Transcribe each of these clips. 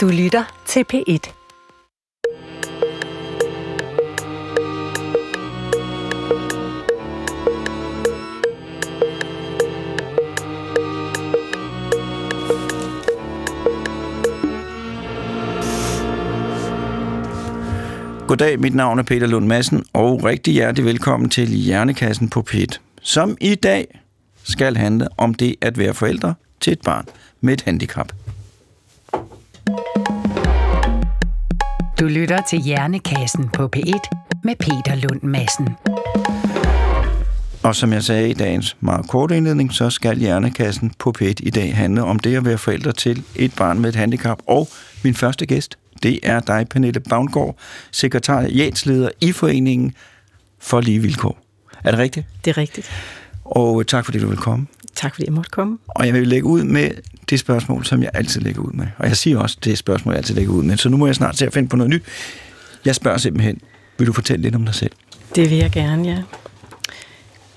Du lytter til P1. Goddag, mit navn er Peter Lund Madsen, og rigtig hjertelig velkommen til Hjernekassen på P1, som i dag skal handle om det at være forældre til et barn med et handicap. Du lytter til Hjernekassen på P1 med Peter Lund Madsen. Og som jeg sagde i dagens meget korte indledning, så skal Hjernekassen på P1 i dag handle om det at være forældre til et barn med et handicap. Og min første gæst, det er dig, Pernille Bavngård, sekretariatsleder i Foreningen for Lige Vilkår. Er det rigtigt? Det er rigtigt. Og tak fordi du vil komme. Tak fordi jeg måtte komme. Og jeg vil lægge ud med det spørgsmål, som jeg altid lægger ud med. Og jeg siger også, det spørgsmål, jeg altid lægger ud med. Så nu må jeg snart til at finde på noget nyt. Jeg spørger simpelthen, vil du fortælle lidt om dig selv? Det vil jeg gerne, ja.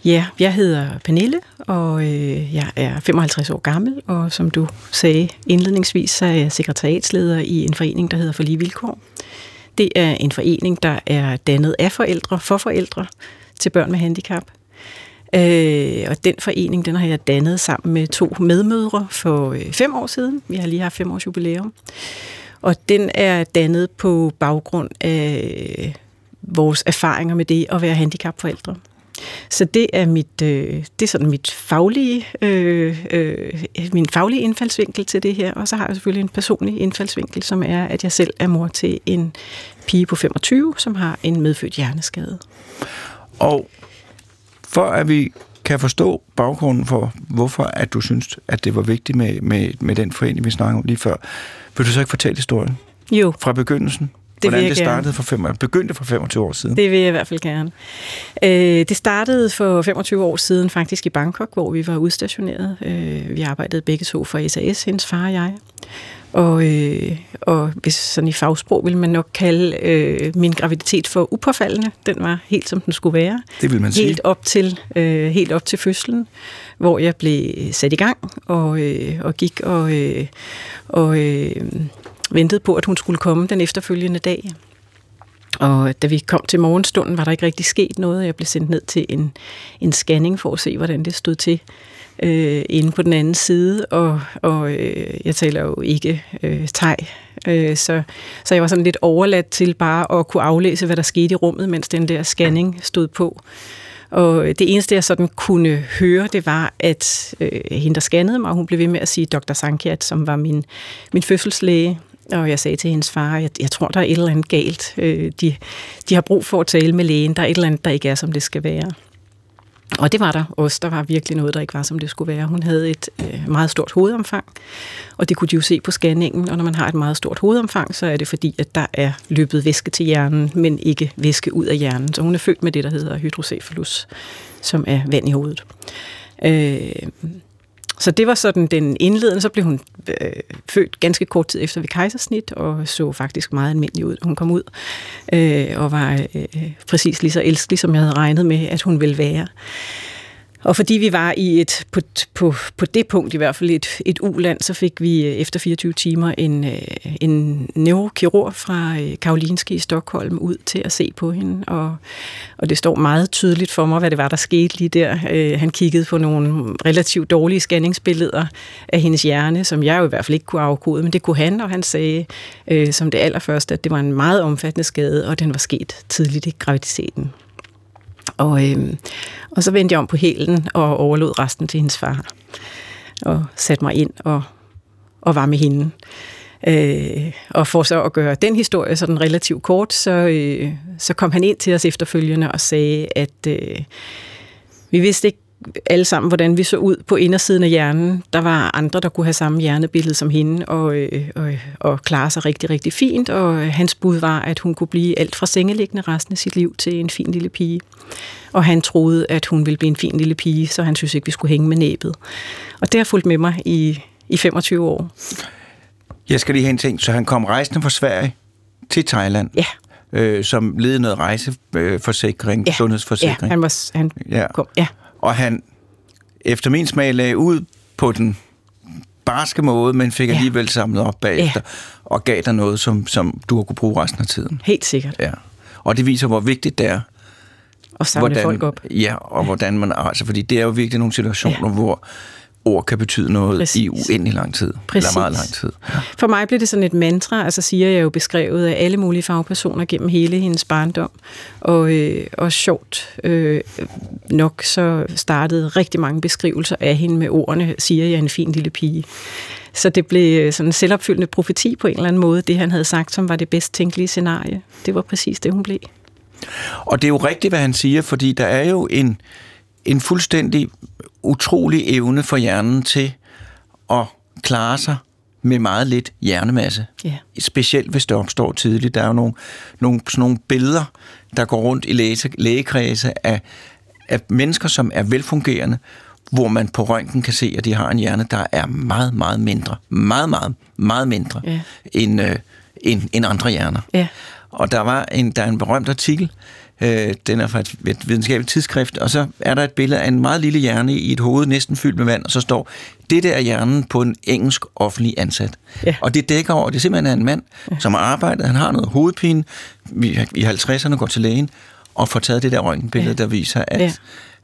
Ja, jeg hedder Pernille, og øh, jeg er 55 år gammel, og som du sagde indledningsvis, så er jeg sekretariatsleder i en forening, der hedder For Lige Vilkår. Det er en forening, der er dannet af forældre, for forældre til børn med handicap. Øh, og den forening, den har jeg dannet sammen med to medmødre for øh, fem år siden. Vi har lige haft fem års jubilæum. Og den er dannet på baggrund af vores erfaringer med det at være handicapforældre. Så det er mit, øh, det er sådan mit faglige, øh, øh, min faglige indfaldsvinkel til det her, og så har jeg selvfølgelig en personlig indfaldsvinkel, som er, at jeg selv er mor til en pige på 25, som har en medfødt hjerneskade. Og for at vi kan forstå baggrunden for, hvorfor at du synes, at det var vigtigt med, med, med den forening, vi snakkede om lige før, vil du så ikke fortælle historien? Jo. Fra begyndelsen? Det Hvordan det startede gerne. for fem, begyndte for 25 år siden? Det vil jeg i hvert fald gerne. Øh, det startede for 25 år siden faktisk i Bangkok, hvor vi var udstationeret. Øh, vi arbejdede begge to for SAS, hendes far og jeg. Og, øh, og hvis sådan i fagsprog vil man nok kalde øh, min graviditet for upåfaldende. Den var helt som den skulle være. Det vil man sige. Helt op til, øh, helt op til fødslen, hvor jeg blev sat i gang og, øh, og gik og, øh, og øh, ventede på, at hun skulle komme den efterfølgende dag. Og da vi kom til morgenstunden, var der ikke rigtig sket noget. Jeg blev sendt ned til en, en scanning for at se, hvordan det stod til øh, inde på den anden side. Og, og øh, jeg taler jo ikke øh, thai, øh, så, så jeg var sådan lidt overladt til bare at kunne aflæse, hvad der skete i rummet, mens den der scanning stod på. Og det eneste, jeg sådan kunne høre, det var, at øh, hende, der scannede mig, hun blev ved med at sige Dr. Sankiat, som var min, min fødselslæge. Og jeg sagde til hendes far, jeg, jeg tror, der er et eller andet galt. Øh, de, de har brug for at tale med lægen. Der er et eller andet, der ikke er, som det skal være. Og det var der også. Der var virkelig noget, der ikke var, som det skulle være. Hun havde et øh, meget stort hovedomfang, og det kunne de jo se på scanningen. Og når man har et meget stort hovedomfang, så er det fordi, at der er løbet væske til hjernen, men ikke væske ud af hjernen. Så hun er født med det, der hedder hydrocephalus, som er vand i hovedet. Øh, så det var sådan den indledende. Så blev hun øh, født ganske kort tid efter ved kejsersnit, og så faktisk meget almindelig ud. Hun kom ud øh, og var øh, præcis lige så elskelig, som jeg havde regnet med, at hun ville være. Og fordi vi var i et, på, på, på det punkt i hvert fald et, et uland, så fik vi øh, efter 24 timer en, øh, en neurokirurg fra øh, Karolinske i Stockholm ud til at se på hende. Og, og det står meget tydeligt for mig, hvad det var, der skete lige der. Han kiggede på nogle relativt dårlige scanningsbilleder af hendes hjerne, som jeg jo i hvert fald ikke kunne afkode, men det kunne han, og han sagde øh, som det allerførste, at det var en meget omfattende skade, og den var sket tidligt i graviditeten. Og, øh, og så vendte jeg om på hælen og overlod resten til hendes far. Og satte mig ind og, og var med hende. Øh, og for så at gøre den historie sådan relativt kort, så, øh, så kom han ind til os efterfølgende og sagde, at øh, vi vidste ikke alle sammen, hvordan vi så ud på indersiden af hjernen. Der var andre, der kunne have samme hjernebillede som hende og, øh, og, og klare sig rigtig, rigtig fint. Og hans bud var, at hun kunne blive alt fra sengeliggende resten af sit liv til en fin lille pige. Og han troede, at hun ville blive en fin lille pige, så han synes ikke, vi skulle hænge med næbet. Og det har fulgt med mig i, i 25 år. Jeg skal lige have en ting. Så han kom rejsende fra Sverige til Thailand? Ja. Øh, som led noget rejseforsikring, ja. sundhedsforsikring? Ja, han, var, han ja. kom. Ja. Og han, efter min smag, lagde ud på den barske måde, men fik Ja. alligevel samlet op bagefter, og gav dig noget, som, som du har kunne bruge resten af tiden. Helt sikkert. Ja. Og det viser, hvor vigtigt det er, Og samle folk op. Ja, og hvordan man... Altså, fordi det er jo virkelig nogle situationer, ja. hvor ord kan betyde noget Præcis. i uendelig lang tid. Præcis. Eller meget lang tid. Ja. For mig blev det sådan et mantra, altså siger jeg jo beskrevet af alle mulige fagpersoner gennem hele hendes barndom. Og, øh, og sjovt øh, nok så startede rigtig mange beskrivelser af hende med ordene, siger jeg en fin lille pige. Så det blev sådan en selvopfyldende profeti på en eller anden måde, det han havde sagt, som var det bedst tænkelige scenarie. Det var præcis det, hun blev. Og det er jo rigtigt, hvad han siger, fordi der er jo en, en fuldstændig utrolig evne for hjernen til at klare sig med meget lidt hjernemasse. Ja. Specielt hvis det opstår tidligt. Der er jo nogle, nogle, sådan nogle billeder, der går rundt i læge, lægekredse af, af mennesker, som er velfungerende, hvor man på røntgen kan se, at de har en hjerne, der er meget, meget mindre. Meget, meget, meget mindre Ja. end, øh, end, end andre hjerner. Ja. Og der var en, der er en berømt artikel, øh, den er fra et, et videnskabeligt tidsskrift, og så er der et billede af en meget lille hjerne i et hoved næsten fyldt med vand, og så står, det der er hjernen på en engelsk offentlig ansat. Ja. Og det dækker over, det er simpelthen en mand, ja. som har arbejdet, han har noget hovedpine, i, i 50'erne går til lægen, og får taget det der røntgenbillede, ja. der viser, at, Ja.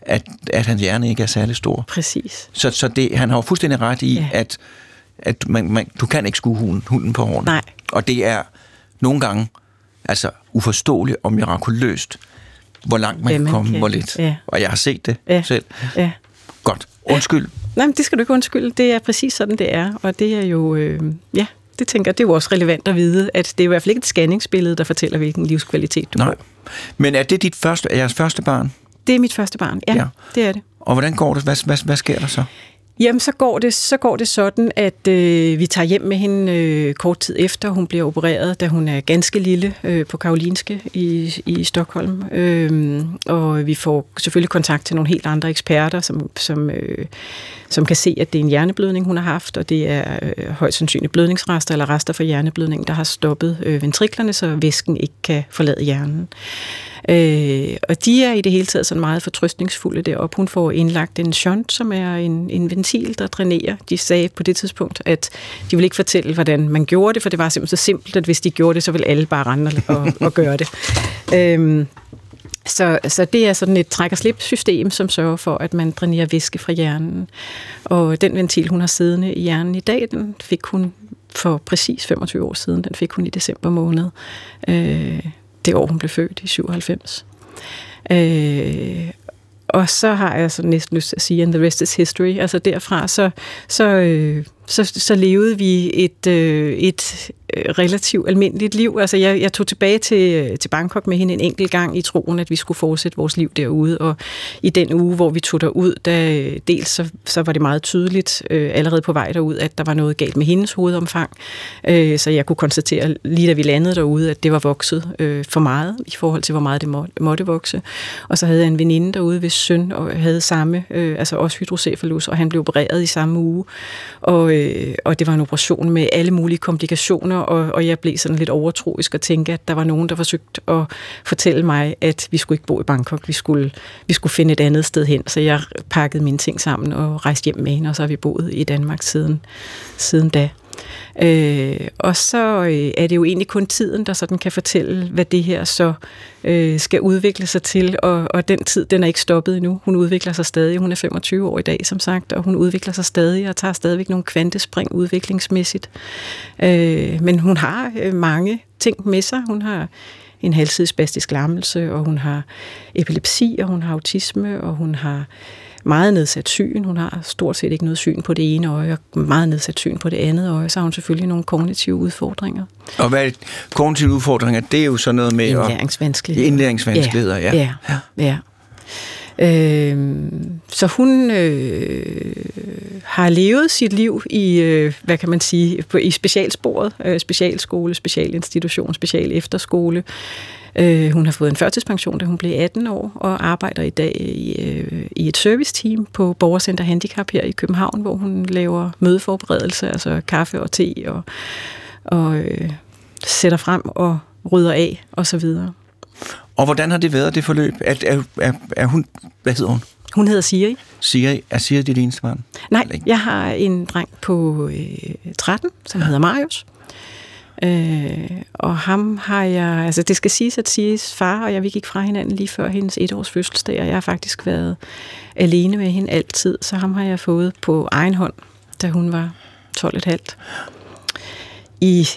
at, at hans hjerne ikke er særlig stor. Præcis. Så, så det, han har jo fuldstændig ret i, ja. at, at man, man, du kan ikke skue hunden, hunden på hårene. Nej. Og det er nogle gange altså uforståeligt og mirakuløst, hvor langt man Hvad kan komme, kan. hvor lidt. Ja. Og jeg har set det Ja. selv. Ja. Godt. Undskyld. Nej, men det skal du ikke undskylde. Det er præcis sådan, det er. Og det er jo, øh, ja, det tænker det er jo også relevant at vide, at det er i hvert fald ikke et scanningsbillede, der fortæller, hvilken livskvalitet du Nej. får. Men er det dit første, er jeres første barn? Det er mit første barn, ja, Ja. ja. det er det. Og hvordan går det? Hvad, hvad, hvad sker der så? Jamen, så går det, så går det sådan, at øh, vi tager hjem med hende øh, kort tid efter. Hun bliver opereret, da hun er ganske lille øh, på Karolinske i, i Stockholm. Øh, og vi får selvfølgelig kontakt til nogle helt andre eksperter, som, som, øh, som kan se, at det er en hjerneblødning, hun har haft, og det er øh, højst sandsynligt blødningsrester eller rester fra hjerneblødningen, der har stoppet øh, ventriklerne, så væsken ikke kan forlade hjernen. Øh, og de er i det hele taget sådan meget fortrøstningsfulde deroppe. Hun får indlagt en shunt, som er en, en ventil, der drænerer. De sagde på det tidspunkt, at de ville ikke fortælle, hvordan man gjorde det, for det var simpelthen så simpelt, at hvis de gjorde det, så ville alle bare rende og, og, og gøre det. Øhm, så, så det er sådan et træk- og slip-system, som sørger for, at man drænerer væske fra hjernen. Og den ventil, hun har siddende i hjernen i dag, den fik hun for præcis 25 år siden. Den fik hun i december måned. Øh, det år, hun blev født i 97. Øh, og så har jeg så næsten lyst til at sige, and the rest is history. Altså derfra, så, så, øh, så, så levede vi et, øh, et øh, relativt almindeligt liv. Altså jeg, jeg tog tilbage til, øh, til Bangkok med hende en enkelt gang i troen, at vi skulle fortsætte vores liv derude. Og i den uge, hvor vi tog derud, da, dels så, så var det meget tydeligt øh, allerede på vej derud, at der var noget galt med hendes hovedomfang. Øh, så jeg kunne konstatere lige da vi landede derude, at det var vokset øh, for meget i forhold til, hvor meget det må, måtte vokse. Og så havde jeg en veninde derude, hvis søn og havde samme, øh, altså også hydrocephalus, og han blev opereret i samme uge. Og, øh, og det var en operation med alle mulige komplikationer, og, og jeg blev sådan lidt overtroisk og tænkte, at der var nogen, der forsøgte at fortælle mig, at vi skulle ikke bo i Bangkok, vi skulle, vi skulle finde et andet sted hen. Så jeg pakkede mine ting sammen og rejste hjem med hende, og så har vi boet i Danmark siden, siden da. Øh, og så øh, er det jo egentlig kun tiden, der sådan kan fortælle, hvad det her så øh, skal udvikle sig til, og, og den tid, den er ikke stoppet endnu. Hun udvikler sig stadig. Hun er 25 år i dag, som sagt, og hun udvikler sig stadig og tager stadigvæk nogle kvantespring udviklingsmæssigt. Øh, men hun har øh, mange ting med sig. Hun har en halvsidig spastisk lammelse, og hun har epilepsi, og hun har autisme, og hun har meget nedsat syn. Hun har stort set ikke noget syn på det ene øje, og meget nedsat syn på det andet øje. Så har hun selvfølgelig nogle kognitive udfordringer. Og hvad er det? kognitive udfordringer? Det er jo sådan noget med... Indlæringsvanskeligheder. Indlæringsvanskeligheder, ja. Ja, ja. ja. Øhm, så hun øh, har levet sit liv i, øh, hvad kan man sige, på, i specialsporet, øh, specialskole, specialinstitution, special efterskole. Øh, hun har fået en førtidspension, da hun blev 18 år, og arbejder i dag i, øh, i et serviceteam på Borgercenter Handicap her i København, hvor hun laver mødeforberedelse, altså kaffe og te, og, og øh, sætter frem og rydder af, og så videre. Og hvordan har det været, det forløb? Er, er, er, er hun... Hvad hedder hun? Hun hedder Siri. Siri, er Siri dit eneste barn? Nej, jeg har en dreng på øh, 13, som hedder Marius. Øh, og ham har jeg, altså det skal siges, at siges, far og jeg, vi gik fra hinanden lige før hendes etårs fødselsdag, og jeg har faktisk været alene med hende altid, så ham har jeg fået på egen hånd, da hun var 12,5. I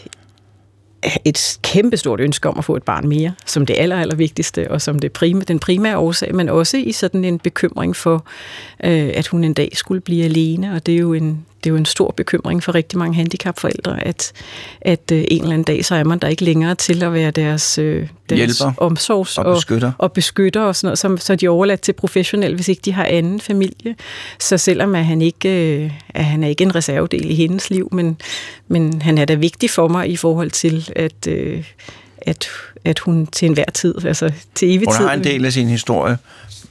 et kæmpestort ønske om at få et barn mere, som det aller, aller vigtigste, og som det prime, den primære årsag, men også i sådan en bekymring for, øh, at hun en dag skulle blive alene, og det er jo en, det er jo en stor bekymring for rigtig mange handicapforældre, at, at øh, en eller anden dag, så er man der ikke længere til at være deres, øh, deres Hjælper omsorgs- og beskytter. og, beskytter og sådan noget, så, så er de overladt til professionel, hvis ikke de har anden familie. Så selvom at han ikke øh, at han er ikke en reservedel i hendes liv, men, men han er da vigtig for mig i forhold til, at, øh, at, at hun til enhver tid, altså til evig Hun tid... har en del af sin historie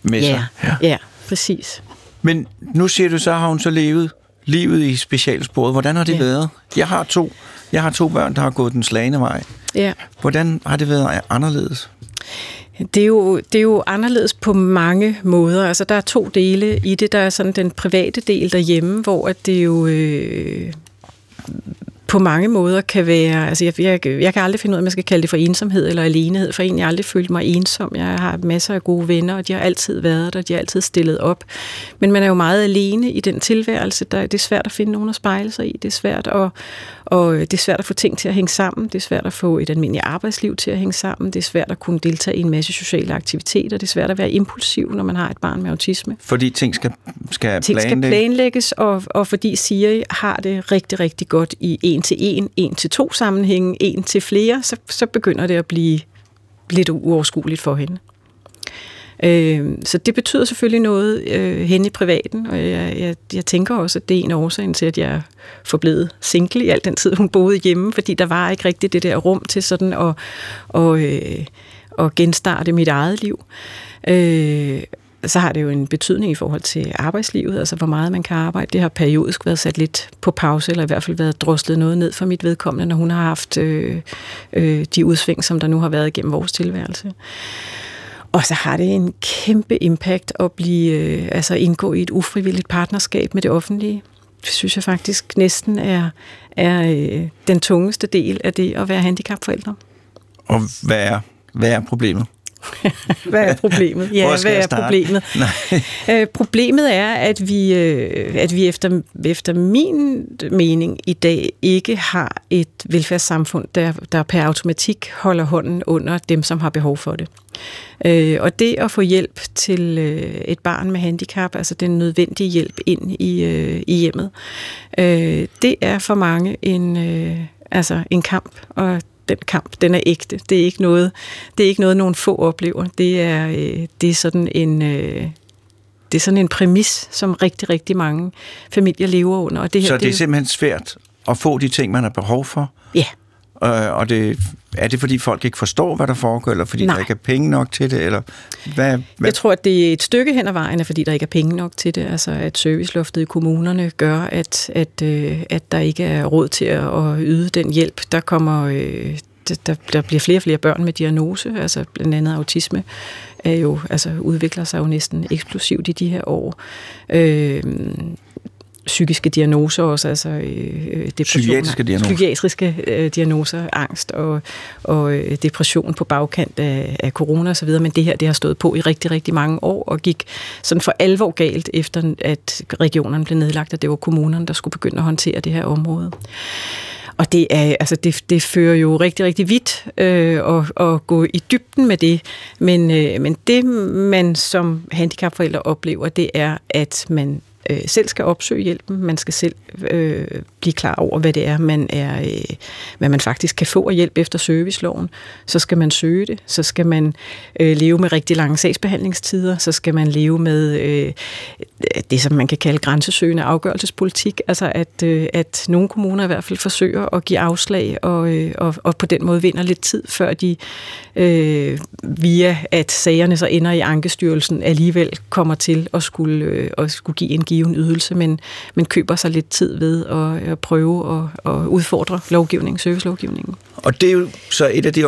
med sig. Ja, ja, præcis. Men nu siger du, så har hun så levet livet i specialsporet. Hvordan har det Ja. været? Jeg har to. Jeg har to børn, der har gået den slagende vej. Ja. Hvordan har det været anderledes? Det er, jo, det er jo anderledes på mange måder. Altså, der er to dele i det. Der er sådan den private del derhjemme, hvor at det jo øh, på mange måder kan være... Altså, jeg, jeg, jeg kan aldrig finde ud af, om jeg skal kalde det for ensomhed eller alenehed, for egentlig aldrig følt mig ensom. Jeg har masser af gode venner, og de har altid været der, de har altid stillet op. Men man er jo meget alene i den tilværelse. Der, det er svært at finde nogen at spejle sig i. Det er svært at, og det er svært at få ting til at hænge sammen. Det er svært at få et almindeligt arbejdsliv til at hænge sammen. Det er svært at kunne deltage i en masse sociale aktiviteter. Det er svært at være impulsiv, når man har et barn med autisme. Fordi ting skal, skal Ting skal planlægges. planlægges, og, og fordi Siri har det rigtig, rigtig godt i en til en, en til to sammenhænge, en til flere, så, så begynder det at blive lidt uoverskueligt for hende. Øh, så det betyder selvfølgelig noget øh, hen i privaten, og jeg, jeg, jeg tænker også, at det er en af årsagen til, at jeg er forblevet single i al den tid, hun boede hjemme, fordi der var ikke rigtig det der rum til sådan at, og, øh, at genstarte mit eget liv. Øh, så har det jo en betydning i forhold til arbejdslivet, altså hvor meget man kan arbejde. Det har periodisk været sat lidt på pause, eller i hvert fald været droslet noget ned for mit vedkommende, når hun har haft øh, øh, de udsving, som der nu har været igennem vores tilværelse. Og så har det en kæmpe impact at blive, øh, altså indgå i et ufrivilligt partnerskab med det offentlige. Det synes jeg faktisk næsten er, er øh, den tungeste del af det at være handicapforældre. Og hvad er, hvad er problemet? Hvad er problemet? Ja, Hvor hvad er starte? problemet? Nej. Øh, problemet er, at vi, øh, at vi efter, efter min mening i dag ikke har et velfærdssamfund, der, der per automatik holder hånden under dem, som har behov for det. Øh, og det at få hjælp til øh, et barn med handicap, altså den nødvendige hjælp ind i, øh, i hjemmet, øh, det er for mange en, øh, altså en kamp, og den kamp, den er ægte. Det er ikke noget, det er ikke noget nogen få oplever. Det er, øh, det er sådan en... Øh, det er sådan en præmis, som rigtig, rigtig mange familier lever under. Og det her, Så det er jo- simpelthen svært at få de ting, man har behov for? Ja, Øh, og det, er det, fordi folk ikke forstår, hvad der foregår, eller fordi Nej. der ikke er penge nok til det? Eller hvad, hvad? Jeg tror, at det er et stykke hen ad vejen, fordi der ikke er penge nok til det. Altså, at serviceloftet i kommunerne gør, at, at, øh, at der ikke er råd til at, yde den hjælp. Der kommer... Øh, der- der, der bliver flere og flere børn med diagnose, altså blandt andet autisme, er jo, altså udvikler sig jo næsten eksplosivt i de her år. Øh, psykiske diagnoser også, altså øh, øh, depression, Psykiatriske diagnoser. psykiatriske øh, diagnoser, angst og, og øh, depression på bagkant af, af corona osv., men det her det har stået på i rigtig, rigtig mange år og gik sådan for alvor galt efter, at regionerne blev nedlagt, og det var kommunerne, der skulle begynde at håndtere det her område. Og det, er, altså det, det fører jo rigtig, rigtig vidt øh, at, at gå i dybden med det. Men, øh, men det, man som handicapforældre oplever, det er, at man øh, selv skal opsøge hjælpen. Man skal selv øh, blive klar over, hvad det er, man er, øh, hvad man faktisk kan få af hjælp efter serviceloven. Så skal man søge det. Så skal man øh, leve med rigtig lange sagsbehandlingstider. Så skal man leve med øh, det, som man kan kalde grænsesøgende afgørelsespolitik. Altså at, øh, at nogle kommuner i hvert fald forsøger at give afslag og, øh, og, og på den måde vinder lidt tid, før de øh, via at sagerne så ender i Ankestyrelsen alligevel kommer til at skulle, øh, at skulle give en given ydelse, men, men køber sig lidt tid ved at, at prøve at, at udfordre lovgivningen, servicelovgivningen. Og det er jo så et af de,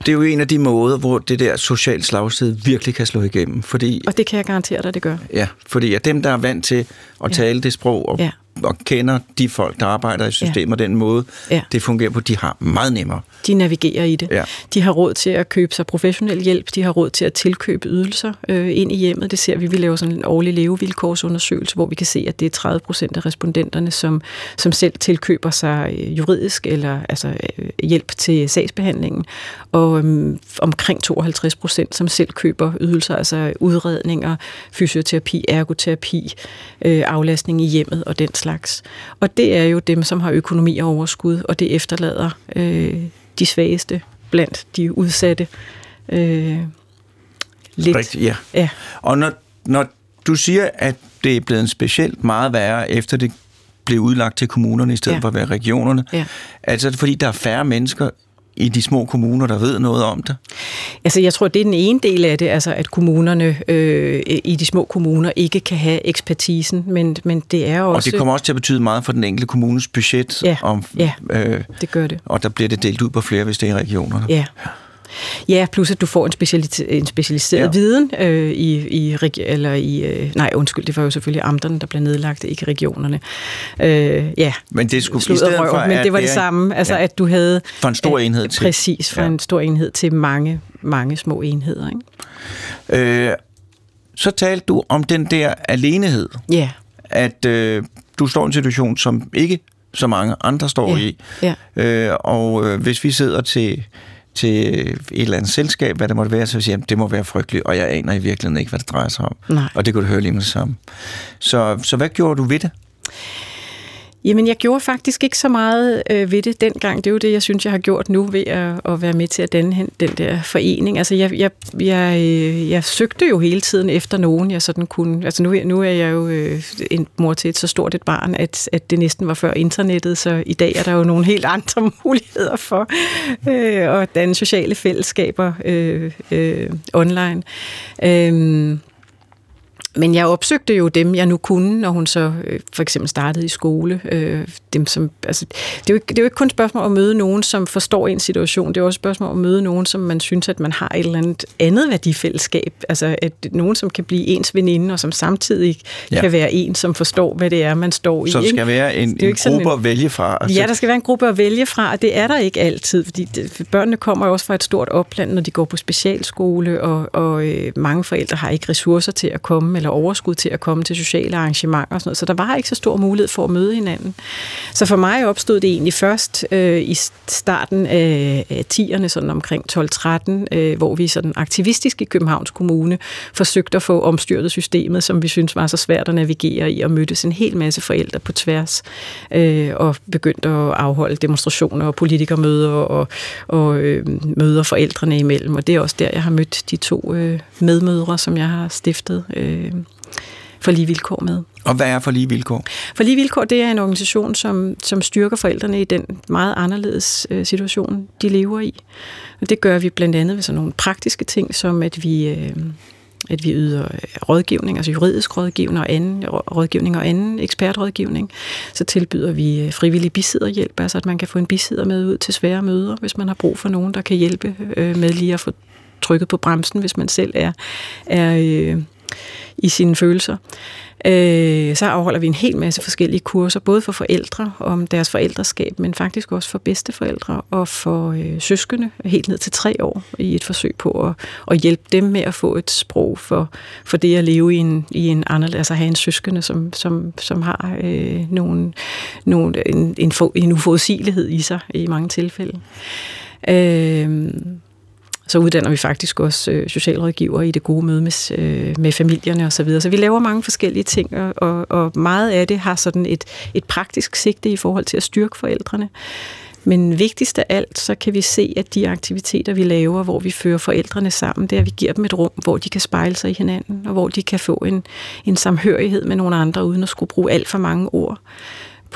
det er jo en af de måder, hvor det der social slagside virkelig kan slå igennem. Fordi, og det kan jeg garantere dig, det gør. Ja, fordi at dem, der er vant til at tale det sprog og, ja. Og kender de folk, der arbejder i systemet ja. den måde, ja. det fungerer på, de har meget nemmere. De navigerer i det. Ja. De har råd til at købe sig professionel hjælp, de har råd til at tilkøbe ydelser øh, ind i hjemmet. Det ser vi, vi laver sådan en årlig levevilkårsundersøgelse, hvor vi kan se, at det er 30 procent af respondenterne, som, som selv tilkøber sig øh, juridisk eller altså, øh, hjælp til sagsbehandlingen, og øh, omkring 52 procent, som selv køber ydelser, altså udredninger, fysioterapi, ergoterapi, øh, aflastning i hjemmet og den slags. Og det er jo dem, som har økonomi og overskud, og det efterlader øh, de svageste blandt de udsatte. Øh, lidt. Rigtigt, ja. ja. Og når, når du siger, at det er blevet specielt meget værre, efter det blev udlagt til kommunerne i stedet ja. for at være regionerne, ja. altså fordi, der er færre mennesker i de små kommuner, der ved noget om det? Altså, jeg tror, det er den ene del af det, altså at kommunerne øh, i de små kommuner ikke kan have ekspertisen, men, men det er også... Og det kommer også til at betyde meget for den enkelte kommunes budget. Ja, om, ja øh, det gør det. Og der bliver det delt ud på flere, hvis det er i regionerne. Ja. Ja, plus at du får en, specialis- en specialiseret ja. viden øh, i, i, eller i, øh, nej undskyld, det var jo selvfølgelig amterne, der blev nedlagt, ikke regionerne. Øh, ja, men det skulle i stedet røv, for, men det var det, det samme, altså ja, at du havde... For en stor enhed til. Præcis, for ja. en stor enhed til mange, mange små enheder. Ikke? Øh, så talte du om den der alenehed. Ja. At øh, du står i en situation, som ikke så mange andre står ja. i. Ja. Øh, og øh, hvis vi sidder til til et eller andet selskab, hvad det måtte være, så siger jeg, det må være frygteligt, og jeg aner i virkeligheden ikke, hvad det drejer sig om. Nej. Og det kunne du høre lige med det samme. Så, så hvad gjorde du ved det? Jamen, jeg gjorde faktisk ikke så meget øh, ved det dengang. Det er jo det, jeg synes, jeg har gjort nu ved at, at være med til at danne den der forening. Altså, jeg, jeg, jeg, øh, jeg søgte jo hele tiden efter nogen, jeg sådan kunne... Altså, nu, nu er jeg jo øh, en mor til et så stort et barn, at, at det næsten var før internettet, så i dag er der jo nogle helt andre muligheder for øh, at danne sociale fællesskaber øh, øh, online. Øh, men jeg opsøgte jo dem, jeg nu kunne, når hun så øh, for eksempel startede i skole. Øh, dem, som, altså, det, er jo ikke, det er jo ikke kun et spørgsmål at møde nogen, som forstår en situation. Det er også et spørgsmål at møde nogen, som man synes, at man har et eller andet andet værdifællesskab. Altså at nogen, som kan blive ens veninde, og som samtidig ja. kan være en, som forstår, hvad det er, man står i. Så der skal være en, en gruppe en, at vælge fra? Altså. Ja, der skal være en gruppe at vælge fra, og det er der ikke altid. Fordi det, børnene kommer jo også fra et stort opland, når de går på specialskole, og, og øh, mange forældre har ikke ressourcer til at komme, eller overskud til at komme til sociale arrangementer og sådan noget. Så der var ikke så stor mulighed for at møde hinanden. Så for mig opstod det egentlig først øh, i starten af, af 10'erne, sådan omkring 12-13, øh, hvor vi sådan aktivistisk i Københavns Kommune forsøgte at få omstyrtet systemet, som vi synes var så svært at navigere i, og mødtes en hel masse forældre på tværs, øh, og begyndte at afholde demonstrationer og politikermøder og, og øh, møder forældrene imellem. Og det er også der, jeg har mødt de to øh, medmødre, som jeg har stiftet. Øh, for lige vilkår med. Og hvad er for lige vilkår? For lige vilkår, det er en organisation, som, som styrker forældrene i den meget anderledes øh, situation, de lever i. Og det gør vi blandt andet ved sådan nogle praktiske ting, som at vi... Øh, at vi yder rådgivning, altså juridisk rådgivning og anden, rådgivning og anden ekspertrådgivning. Så tilbyder vi øh, frivillig bisidderhjælp, altså at man kan få en bisidder med ud til svære møder, hvis man har brug for nogen, der kan hjælpe øh, med lige at få trykket på bremsen, hvis man selv er, er øh, i sine følelser. Øh, så afholder vi en hel masse forskellige kurser, både for forældre om deres forældreskab, men faktisk også for bedsteforældre og for øh, søskende, helt ned til tre år, i et forsøg på at, at hjælpe dem med at få et sprog for, for det at leve i en, i en anderledes, altså have en søskende, som, som, som har øh, nogle, nogle, en, en, en uforudsigelighed i sig i mange tilfælde. Øh, så uddanner vi faktisk også øh, socialrådgiver i det gode møde med, øh, med familierne osv. Så, videre. så vi laver mange forskellige ting, og, og meget af det har sådan et, et praktisk sigte i forhold til at styrke forældrene. Men vigtigst af alt, så kan vi se, at de aktiviteter, vi laver, hvor vi fører forældrene sammen, det er, at vi giver dem et rum, hvor de kan spejle sig i hinanden, og hvor de kan få en, en samhørighed med nogle andre, uden at skulle bruge alt for mange ord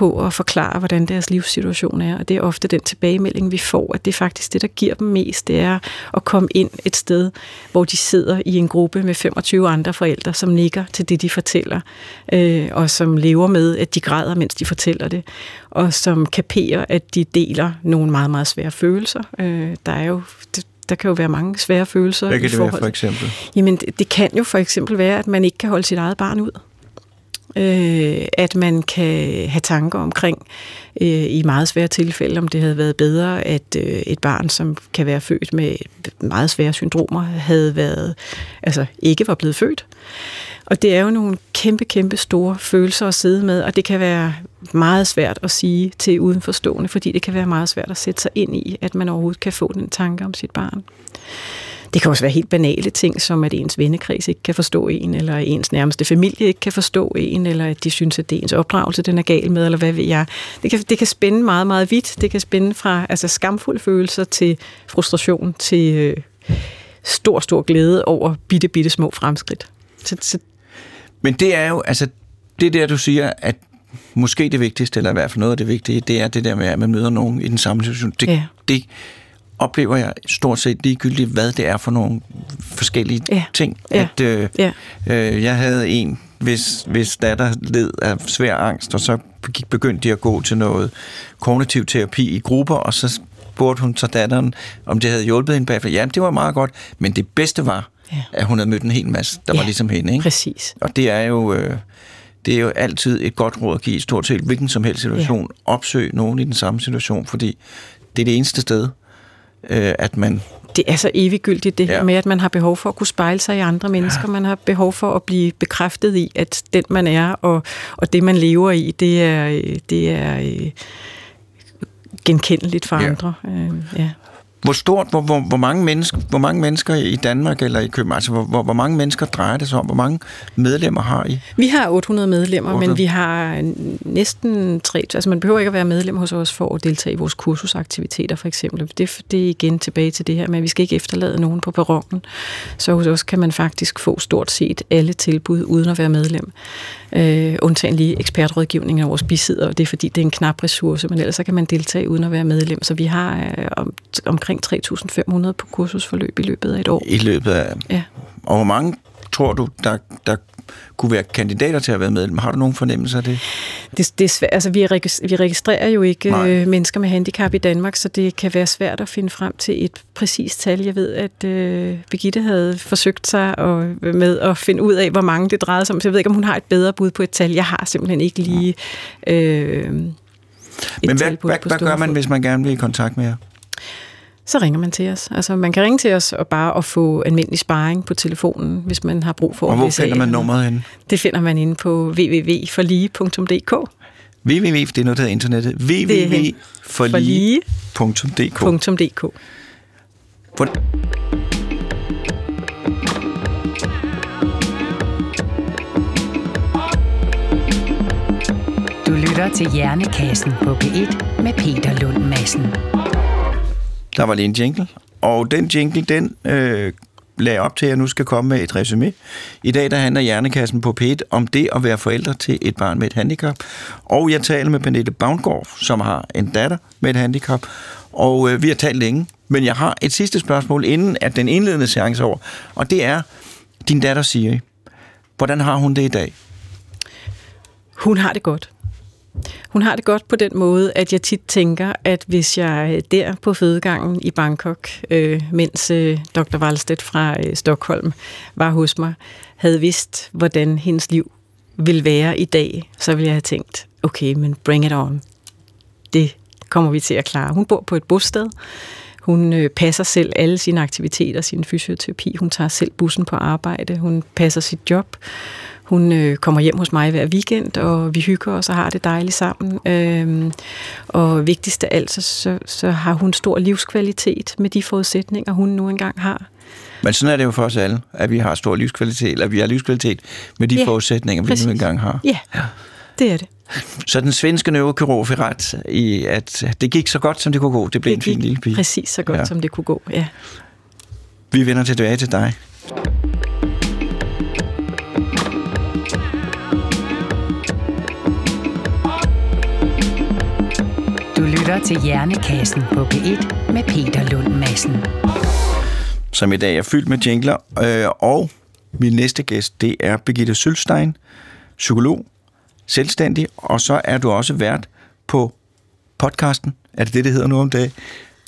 på at forklare, hvordan deres livssituation er. Og det er ofte den tilbagemelding, vi får, at det er faktisk det, der giver dem mest, det er at komme ind et sted, hvor de sidder i en gruppe med 25 andre forældre, som nikker til det, de fortæller, øh, og som lever med, at de græder, mens de fortæller det, og som kaperer, at de deler nogle meget, meget svære følelser. Øh, der er jo der kan jo være mange svære følelser. Hvad kan i det forhold. være for eksempel? Jamen, det, det kan jo for eksempel være, at man ikke kan holde sit eget barn ud. Øh, at man kan have tanker omkring, øh, i meget svære tilfælde, om det havde været bedre, at øh, et barn, som kan være født med meget svære syndromer, havde været, altså ikke var blevet født. Og det er jo nogle kæmpe, kæmpe store følelser at sidde med, og det kan være meget svært at sige til udenforstående, fordi det kan være meget svært at sætte sig ind i, at man overhovedet kan få den tanke om sit barn. Det kan også være helt banale ting, som at ens vennekreds ikke kan forstå en, eller ens nærmeste familie ikke kan forstå en, eller at de synes, at det er ens opdragelse, den er gal med, eller hvad ved jeg. Det kan, det kan spænde meget, meget vidt. Det kan spænde fra altså, skamfulde følelser til frustration, til øh, stor, stor glæde over bitte, bitte små fremskridt. Så, så Men det er jo, altså, det der, du siger, at måske det vigtigste, eller i hvert fald noget af det vigtige, det er det der med, at man møder nogen i den samme situation. Det, Ja. det oplever jeg stort set ligegyldigt, hvad det er for nogle forskellige Ja. ting. Ja. At, øh, ja, øh, jeg havde en, hvis, hvis datter led af svær angst, og så gik, begyndte de at gå til noget kognitiv terapi i grupper, og så spurgte hun så datteren, om det havde hjulpet hende bagefter. Ja, det var meget godt, men det bedste var, Ja. at hun havde mødt en hel masse, der Ja, var ligesom hende. Ikke? præcis. Og det er jo... Øh, det er jo altid et godt råd at give i stort set hvilken som helst situation. Ja. Opsøg nogen i den samme situation, fordi det er det eneste sted, øh, at man... det er så eviggyldigt det Ja. her med, at man har behov for at kunne spejle sig i andre mennesker. Man har behov for at blive bekræftet i, at den man er, og, og det man lever i, det er, øh, det er øh, genkendeligt for Ja. andre. Øh, ja. Hvor stort, hvor, hvor, hvor, mange mennesker, hvor mange mennesker i Danmark eller i København, altså hvor, hvor, hvor mange mennesker drejer det sig om? Hvor mange medlemmer har I? Vi har 800 medlemmer, 800. men vi har næsten tre... Altså man behøver ikke at være medlem hos os for at deltage i vores kursusaktiviteter, for eksempel. Det, det er igen tilbage til det her med, at vi skal ikke efterlade nogen på perronen. Så hos os kan man faktisk få stort set alle tilbud uden at være medlem. Øh, undtagen lige ekspertrådgivning af vores bisidder, og det er fordi, det er en knap ressource, men ellers så kan man deltage uden at være medlem. Så vi har øh, om, omkring 3.500 på kursusforløb i løbet af et år. I løbet af... Ja. Og hvor mange tror du, der, der kunne være kandidater til at være medlem? Har du nogen fornemmelse af det? Det, det er svært. Altså, vi, regis- vi registrerer jo ikke Nej. øh, mennesker med handicap i Danmark, så det kan være svært at finde frem til et præcist tal. Jeg ved, at øh, Birgitte havde forsøgt sig og, med at finde ud af, hvor mange det drejede sig om. Så jeg ved ikke, om hun har et bedre bud på et tal. Jeg har simpelthen ikke lige øh, et Men hvad, tal på, hvad, på hvad gør man, hvis man gerne vil i kontakt med jer? Så ringer man til os. Altså, man kan ringe til os og bare at få almindelig sparring på telefonen, hvis man har brug for Og hvor finder man nummeret henne? Det finder man inde på www.forlige.dk. www, det er noget, der hedder internettet. www.forlige.dk Du lytter til Hjernekassen på P1 med Peter Lund Madsen. Der var lige en jingle, og den jingle, den øh, lagde op til, at jeg nu skal komme med et resume. I dag der handler Hjernekassen på P1 om det at være forældre til et barn med et handicap. Og jeg taler med Pernille Bavngård, som har en datter med et handicap. Og øh, vi har talt længe, men jeg har et sidste spørgsmål, inden at den indledende seance er over. Og det er, din datter Siri, hvordan har hun det i dag? Hun har det godt. Hun har det godt på den måde, at jeg tit tænker, at hvis jeg der på fødegangen i Bangkok, øh, mens øh, Dr. Wallstedt fra øh, Stockholm var hos mig, havde vidst, hvordan hendes liv ville være i dag, så ville jeg have tænkt, okay, men bring it on. Det kommer vi til at klare. Hun bor på et bosted. Hun øh, passer selv alle sine aktiviteter, sin fysioterapi. Hun tager selv bussen på arbejde. Hun passer sit job. Hun øh, kommer hjem hos mig hver weekend, og vi hygger os og har det dejligt sammen. Øhm, og vigtigst af alt, så, så, så har hun stor livskvalitet med de forudsætninger, hun nu engang har. Men sådan er det jo for os alle, at vi har stor livskvalitet, eller vi har livskvalitet med de Ja, forudsætninger, vi præcis. nu engang har. Ja, det er det. Så den svenske neurokirurg fik ret i, at det gik så godt, som det kunne gå. Det blev en det fin gik lille pige. præcis så godt, Ja. ja. som det kunne gå. Ja. Vi vender tilbage til dig. Lytter til Hjernekassen på P1 med Peter Lund Madsen. som i dag er fyldt med jingler. Øh, og min næste gæst, det er Birgitte Sølstein, psykolog, selvstændig, og så er du også vært på podcasten, er det det, det hedder nu om dagen,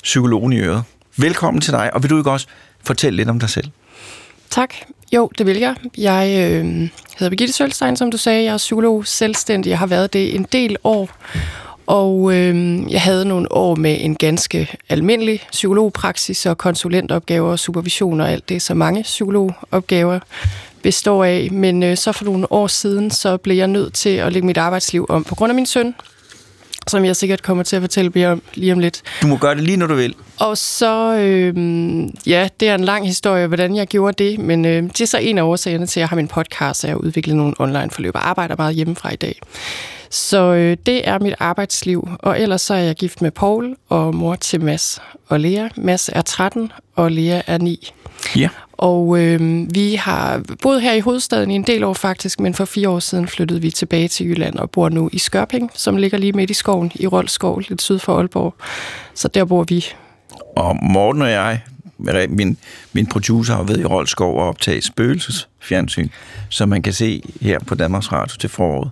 Psykologen i Øret. Velkommen til dig, og vil du ikke også fortælle lidt om dig selv? Tak. Jo, det vil jeg. Jeg øh, hedder Birgitte Sølstein, som du sagde. Jeg er psykolog selvstændig. Jeg har været det en del år. Og øh, jeg havde nogle år med en ganske almindelig psykologpraksis og konsulentopgaver og supervision og alt det, så mange psykologopgaver består af. Men øh, så for nogle år siden, så blev jeg nødt til at lægge mit arbejdsliv om på grund af min søn, som jeg sikkert kommer til at fortælle mere om lige om lidt. Du må gøre det lige, når du vil. Og så, øh, ja, det er en lang historie, hvordan jeg gjorde det, men øh, det er så en af årsagerne til, at jeg har min podcast, og jeg har udviklet nogle online-forløb og arbejder meget hjemmefra i dag. Så øh, det er mit arbejdsliv, og ellers så er jeg gift med Paul og mor til Mads og Lea. Mads er 13, og Lea er 9. Ja. Og øh, vi har boet her i hovedstaden i en del år faktisk, men for fire år siden flyttede vi tilbage til Jylland og bor nu i Skørping, som ligger lige midt i skoven i Rolskov, lidt syd for Aalborg. Så der bor vi. Og Morten og jeg, min, min producer har været i Rolskov og optaget spøgelsesfjernsyn, som man kan se her på Danmarks Radio til foråret.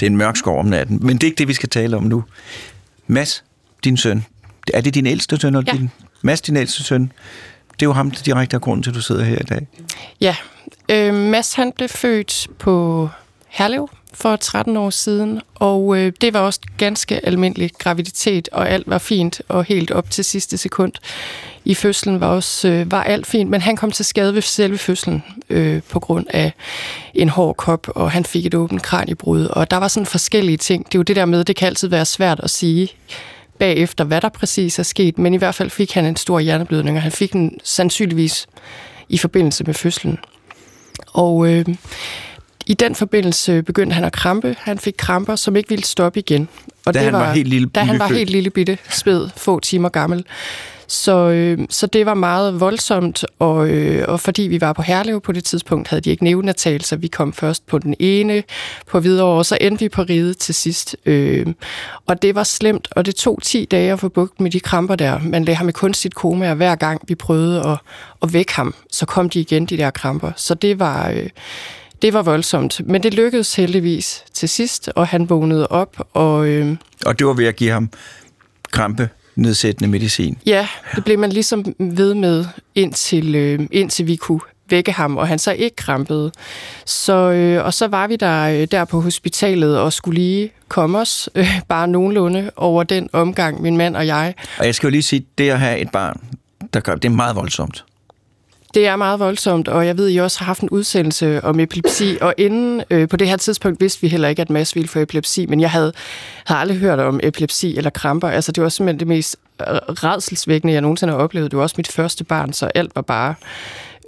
Det er en mørk skov om natten, men det er ikke det, vi skal tale om nu. Mads, din søn, er det din ældste søn? Eller Ja. din, Mads, din ældste søn, det er jo ham, der direkte er grunden til, at du sidder her i dag. Ja, øh, Mads han blev født på Herlev for 13 år siden, og øh, det var også ganske almindelig graviditet, og alt var fint, og helt op til sidste sekund i fødslen var også øh, var alt fint, men han kom til skade ved selve fødslen øh, på grund af en hård kop, og han fik et åbent kraniebrud, og der var sådan forskellige ting. Det er jo det der med, det kan altid være svært at sige bagefter, hvad der præcis er sket, men i hvert fald fik han en stor hjerneblødning, og han fik den sandsynligvis i forbindelse med fødslen. Og øh, i den forbindelse begyndte han at krampe. Han fik kramper, som ikke ville stoppe igen. Og Da han var helt lille- Da han var helt lille bitte spæd, få timer gammel. Så, øh, så det var meget voldsomt, og, øh, og fordi vi var på Herlev på det tidspunkt, havde de ikke neonatal, så vi kom først på den ene på Hvidovre, og så endte vi på ride til sidst. Øh, og det var slemt, og det tog 10 dage at få bugt med de kramper der. Man lagde ham i kunstigt koma, og hver gang vi prøvede at, at vække ham, så kom de igen, de der kramper. Så det var... Øh, det var voldsomt, men det lykkedes heldigvis til sidst, og han vågnede op, og øh, Og det var ved at give ham krampe nedsættende medicin. ja, det blev man ligesom ved med, indtil, øh, indtil vi kunne vække ham, og han så ikke krampede. Så, øh, og så var vi der, øh, der på hospitalet og skulle lige komme os øh, bare nogenlunde over den omgang, min mand og jeg. Og jeg skal jo lige sige, det at have et barn, der gør, det er meget voldsomt. Det er meget voldsomt, og jeg ved, at I også har haft en udsendelse om epilepsi, og inden øh, på det her tidspunkt vidste vi heller ikke, at Mads ville få epilepsi, men jeg havde, havde aldrig hørt om epilepsi eller kramper. Altså, det var simpelthen det mest øh, redselsvækkende, jeg nogensinde har oplevet. Det var også mit første barn, så alt var bare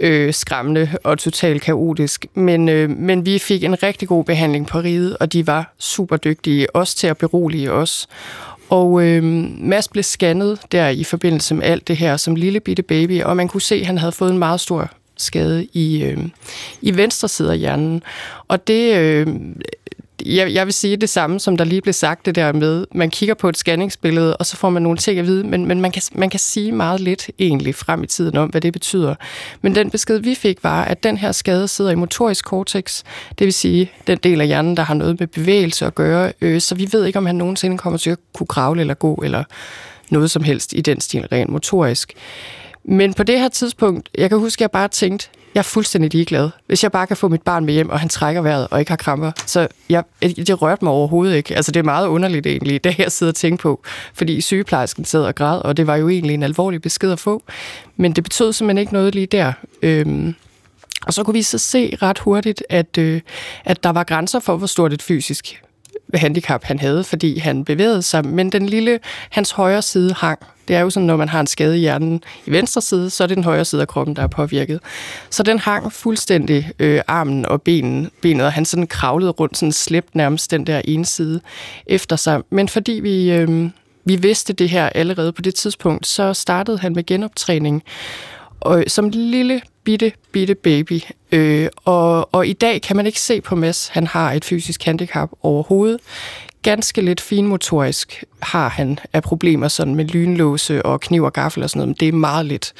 øh, skræmmende og totalt kaotisk. Men, øh, men vi fik en rigtig god behandling på riget, og de var super dygtige, også til at berolige os. Og øh, Mads blev scannet der i forbindelse med alt det her som lille bitte baby, og man kunne se, at han havde fået en meget stor skade i, øh, i venstre side af hjernen. Og det, øh, jeg, jeg vil sige det samme, som der lige blev sagt det der med, man kigger på et scanningsbillede, og så får man nogle ting at vide, men, men man, kan, man kan sige meget lidt egentlig frem i tiden om, hvad det betyder. Men den besked, vi fik, var, at den her skade sidder i motorisk cortex, det vil sige den del af hjernen, der har noget med bevægelse at gøre, øh, så vi ved ikke, om han nogensinde kommer til at kunne kravle eller gå, eller noget som helst i den stil, rent motorisk. Men på det her tidspunkt, jeg kan huske, at jeg bare tænkte, jeg er fuldstændig ligeglad. Hvis jeg bare kan få mit barn med hjem, og han trækker vejret og ikke har kramper, så jeg, det rørte mig overhovedet ikke. Altså det er meget underligt egentlig, det jeg sidder og tænker på. Fordi sygeplejersken sad og græd, og det var jo egentlig en alvorlig besked at få. Men det betød simpelthen ikke noget lige der. Øhm, og så kunne vi så se ret hurtigt, at, øh, at der var grænser for, hvor stort et fysisk handicap han havde, fordi han bevægede sig, men den lille, hans højre side hang. Det er jo sådan, når man har en skade i hjernen i venstre side, så er det den højre side af kroppen, der er påvirket. Så den hang fuldstændig øh, armen og benen, benet, og han sådan kravlede rundt, sådan slæbt nærmest den der ene side efter sig. Men fordi vi, øh, vi vidste det her allerede på det tidspunkt, så startede han med genoptræning. Og som lille, bitte, bitte baby. Øh, og, og i dag kan man ikke se på Mads, han har et fysisk handicap overhovedet ganske lidt finmotorisk har han af problemer sådan med lynlåse og kniv og gaffel og sådan noget, men det er meget lidt.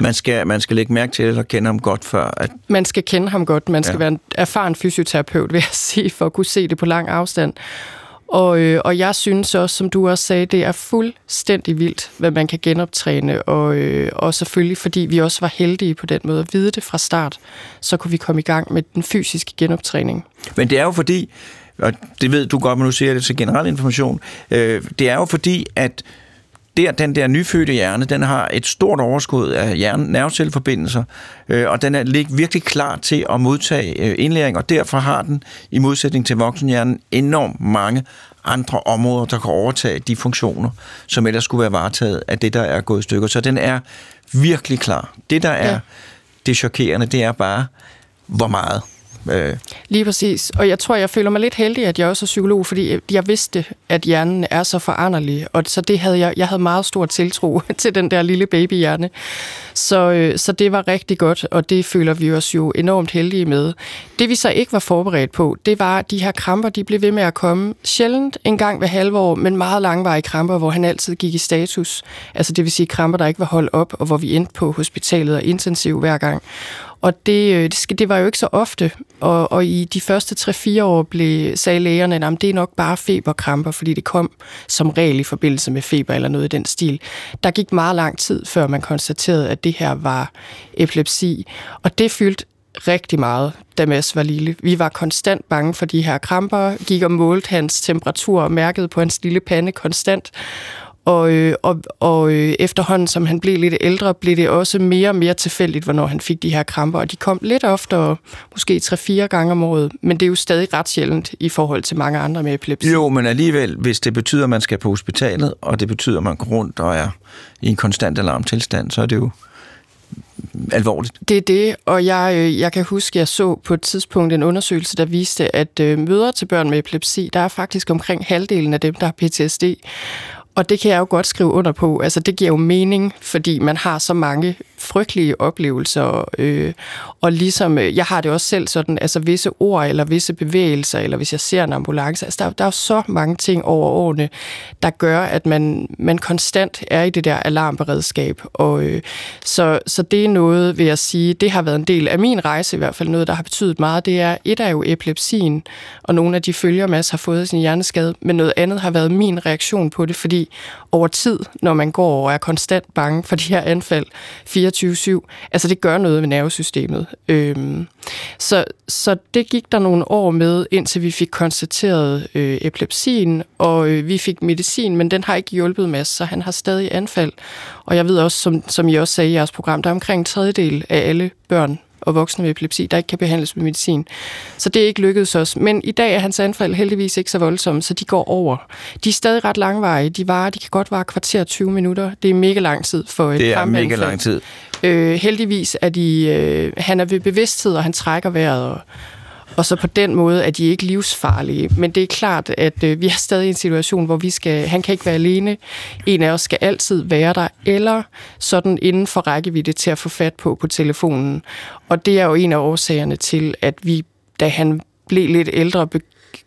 Man skal, man skal lægge mærke til eller kende ham godt før. At... Man skal kende ham godt. Man skal ja. være en erfaren fysioterapeut, vil jeg sige, for at kunne se det på lang afstand. Og, øh, og jeg synes også, som du også sagde, det er fuldstændig vildt, hvad man kan genoptræne. Og, øh, og selvfølgelig, fordi vi også var heldige på den måde at vide det fra start, så kunne vi komme i gang med den fysiske genoptræning. Men det er jo fordi, og det ved du godt, men nu siger det til generel information, øh, det er jo fordi, at der, den der nyfødte hjerne, den har et stort overskud af hjerne, nervecelleforbindelser, øh, og den er virkelig klar til at modtage øh, indlæring, og derfor har den, i modsætning til voksenhjernen, enormt mange andre områder, der kan overtage de funktioner, som ellers skulle være varetaget af det, der er gået i stykker. Så den er virkelig klar. Det, der er ja. det chokerende, det er bare, hvor meget. Øh. Lige præcis. Og jeg tror, jeg føler mig lidt heldig, at jeg også er psykolog, fordi jeg vidste, at hjernen er så foranderlig. Og så det havde jeg, jeg havde meget stor tiltro til den der lille babyhjerne. Så, øh, så det var rigtig godt, og det føler vi os jo enormt heldige med. Det vi så ikke var forberedt på, det var, at de her kramper, de blev ved med at komme sjældent en gang hver halve år, men meget langvarige kramper, hvor han altid gik i status. Altså det vil sige kramper, der ikke var holdt op, og hvor vi endte på hospitalet og intensiv hver gang. Og det, øh, det, det var jo ikke så ofte, og, og i de første 3-4 år blev, sagde lægerne, at det er nok bare feberkramper, fordi det kom som regel i forbindelse med feber eller noget i den stil. Der gik meget lang tid, før man konstaterede, at det her var epilepsi, og det fyldte rigtig meget, da Mads var lille. Vi var konstant bange for de her kramper, gik og målte hans temperatur og mærkede på hans lille pande konstant. Og, øh, og, og øh, efterhånden, som han blev lidt ældre, blev det også mere og mere tilfældigt, hvornår han fik de her kramper. Og de kom lidt oftere, måske 3-4 gange om året, men det er jo stadig ret sjældent i forhold til mange andre med epilepsi. Jo, men alligevel, hvis det betyder, at man skal på hospitalet, og det betyder, at man går rundt og er i en konstant alarmtilstand, så er det jo alvorligt. Det er det, og jeg, øh, jeg kan huske, at jeg så på et tidspunkt en undersøgelse, der viste, at møder til børn med epilepsi, der er faktisk omkring halvdelen af dem, der har PTSD. Og det kan jeg jo godt skrive under på. Altså, det giver jo mening, fordi man har så mange frygtelige oplevelser. Øh, og ligesom, øh, jeg har det også selv sådan, altså visse ord eller visse bevægelser, eller hvis jeg ser en ambulance, altså der, der er jo så mange ting over årene, der gør, at man, man konstant er i det der alarmberedskab. Og, øh, så, så det er noget, vil jeg sige, det har været en del af min rejse i hvert fald, noget, der har betydet meget. Det er, et er jo epilepsien, og nogle af de følger, Mads har fået sin hjerneskade, men noget andet har været min reaktion på det, fordi over tid, når man går og er konstant bange for de her anfald 24-7, altså det gør noget med nervesystemet. Øhm, så, så det gik der nogle år med, indtil vi fik konstateret øh, epilepsien, og øh, vi fik medicin, men den har ikke hjulpet Mads, så han har stadig anfald. Og jeg ved også, som, som I også sagde i jeres program, der er omkring en tredjedel af alle børn og voksne med epilepsi, der ikke kan behandles med medicin. Så det er ikke lykkedes os. Men i dag er hans anfald heldigvis ikke så voldsomme, så de går over. De er stadig ret langvarige. De, varer, de kan godt vare kvarter 20 minutter. Det er mega lang tid for et Det er mega lang tid. Øh, heldigvis er de... Øh, han er ved bevidsthed, og han trækker vejret, og, og så på den måde er de ikke livsfarlige. Men det er klart, at øh, vi er stadig i en situation, hvor vi skal, han kan ikke være alene. En af os skal altid være der, eller sådan inden for rækkevidde til at få fat på på telefonen. Og det er jo en af årsagerne til, at vi, da han blev lidt ældre,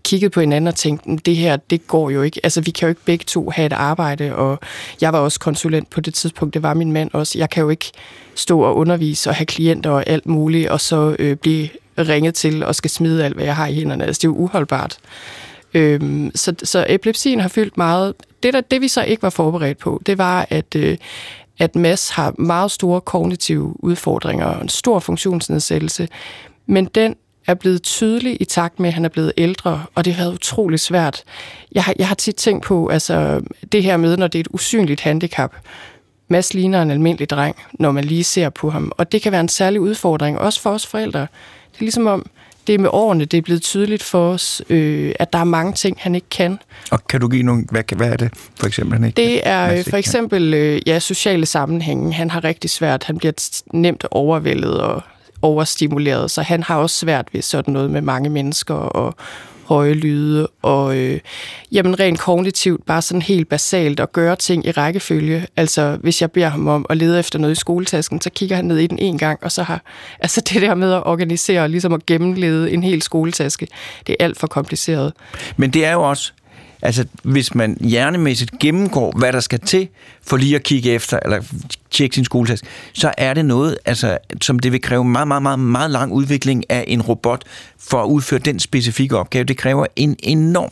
kiggede på hinanden og tænkte, det her, det går jo ikke. Altså, vi kan jo ikke begge to have et arbejde, og jeg var også konsulent på det tidspunkt, det var min mand også. Jeg kan jo ikke stå og undervise og have klienter og alt muligt, og så øh, blive ringet til og skal smide alt, hvad jeg har i hænderne. Altså, det er jo uholdbart. Øhm, så, så epilepsien har fyldt meget. Det, der, det, vi så ikke var forberedt på, det var, at, øh, at Mads har meget store kognitive udfordringer og en stor funktionsnedsættelse. Men den er blevet tydelig i takt med, at han er blevet ældre, og det har været utrolig svært. Jeg har, jeg har tit tænkt på, altså det her med, når det er et usynligt handicap. Mads ligner en almindelig dreng, når man lige ser på ham, og det kan være en særlig udfordring, også for os forældre. Det er ligesom om, det er med årene, det er blevet tydeligt for os, øh, at der er mange ting, han ikke kan. Og kan du give nogle, hvad, hvad er det for eksempel, han ikke Det er øh, for eksempel øh, ja, sociale sammenhænge. Han har rigtig svært, han bliver nemt overvældet og overstimuleret, så han har også svært ved sådan noget med mange mennesker og høje lyde, og øh, jamen rent kognitivt bare sådan helt basalt at gøre ting i rækkefølge. Altså hvis jeg beder ham om at lede efter noget i skoletasken, så kigger han ned i den en gang, og så har altså det der med at organisere og ligesom at gennemlede en hel skoletaske, det er alt for kompliceret. Men det er jo også Altså, hvis man hjernemæssigt gennemgår, hvad der skal til for lige at kigge efter, eller tjekke sin skoletaske, så er det noget, altså, som det vil kræve meget, meget, meget, meget lang udvikling af en robot for at udføre den specifikke opgave. Det kræver en enorm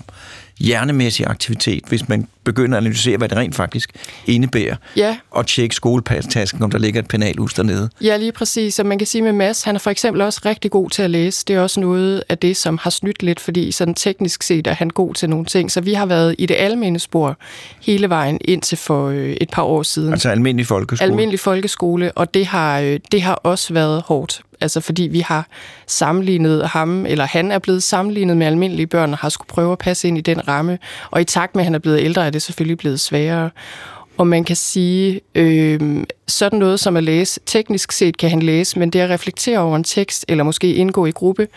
hjernemæssig aktivitet, hvis man begynder at analysere, hvad det rent faktisk indebærer. Ja. Og tjekke skolepastasken, om der ligger et penalhus dernede. Ja, lige præcis. Og man kan sige med Mads, han er for eksempel også rigtig god til at læse. Det er også noget af det, som har snydt lidt, fordi sådan teknisk set er han god til nogle ting. Så vi har været i det almindelige spor hele vejen indtil for øh, et par år siden. Altså almindelig folkeskole? Almindelig folkeskole, og det har, øh, det har også været hårdt altså fordi vi har sammenlignet ham, eller han er blevet sammenlignet med almindelige børn, og har skulle prøve at passe ind i den ramme. Og i takt med, at han er blevet ældre, er det selvfølgelig blevet sværere. Og man kan sige, øh, sådan noget som at læse, teknisk set kan han læse, men det at reflektere over en tekst, eller måske indgå i gruppe,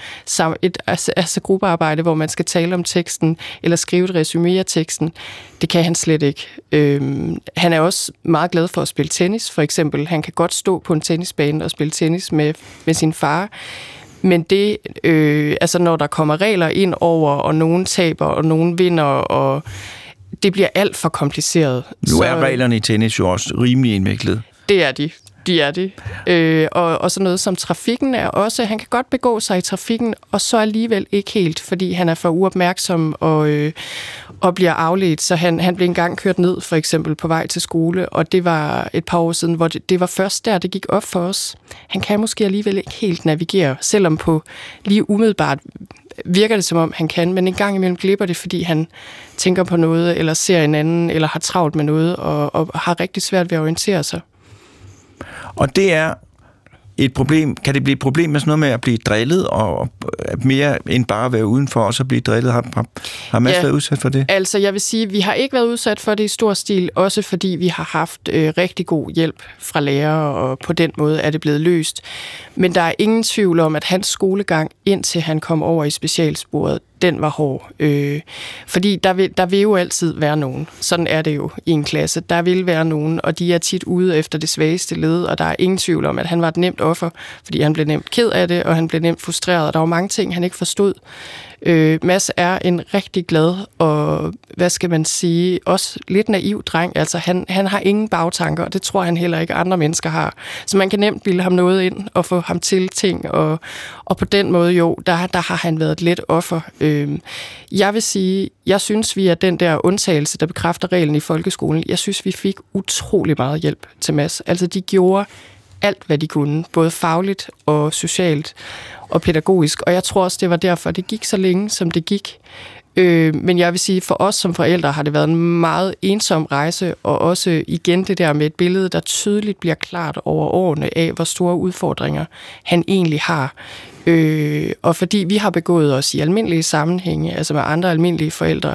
et, altså, altså gruppearbejde, hvor man skal tale om teksten, eller skrive et resume af teksten, det kan han slet ikke. Øh, han er også meget glad for at spille tennis, for eksempel. Han kan godt stå på en tennisbane og spille tennis med, med sin far. Men det, øh, altså når der kommer regler ind over, og nogen taber, og nogen vinder, og det bliver alt for kompliceret. Nu er så, reglerne i tennis jo også rimelig indviklet. Det er de. De er det. Øh, og, og så noget som trafikken er også, han kan godt begå sig i trafikken, og så alligevel ikke helt, fordi han er for uopmærksom og, øh, og bliver afledt. Så han, han blev engang kørt ned, for eksempel på vej til skole, og det var et par år siden, hvor det, det var først der, det gik op for os. Han kan måske alligevel ikke helt navigere, selvom på lige umiddelbart virker det som om, han kan, men en gang imellem glipper det, fordi han tænker på noget, eller ser en anden, eller har travlt med noget, og, og har rigtig svært ved at orientere sig. Og det er et problem, kan det blive et problem med sådan noget med at blive drillet, og mere end bare at være udenfor, og så blive drillet? Har, har, har Mads ja, været udsat for det? Altså, jeg vil sige, vi har ikke været udsat for det i stor stil, også fordi vi har haft øh, rigtig god hjælp fra lærere, og på den måde er det blevet løst. Men der er ingen tvivl om, at hans skolegang, indtil han kom over i specialsporet, den var hård. Øh, fordi der vil, der vil jo altid være nogen. Sådan er det jo i en klasse. Der vil være nogen, og de er tit ude efter det svageste led, og der er ingen tvivl om, at han var et nemt offer, fordi han blev nemt ked af det, og han blev nemt frustreret, og der var mange ting, han ikke forstod. Øh, Mads er en rigtig glad og, hvad skal man sige, også lidt naiv dreng. Altså, han, han har ingen bagtanker, og det tror han heller ikke andre mennesker har. Så man kan nemt bilde ham noget ind og få ham til ting, og, og på den måde jo, der, der har han været et let offer. Øh, jeg vil sige, jeg synes, vi er den der undtagelse, der bekræfter reglen i folkeskolen. Jeg synes, vi fik utrolig meget hjælp til Mads. Altså, de gjorde alt, hvad de kunne, både fagligt og socialt og pædagogisk. Og jeg tror også, det var derfor, det gik så længe, som det gik. Øh, men jeg vil sige, for os som forældre har det været en meget ensom rejse, og også igen det der med et billede, der tydeligt bliver klart over årene af, hvor store udfordringer han egentlig har. Øh, og fordi vi har begået os i almindelige sammenhænge, altså med andre almindelige forældre,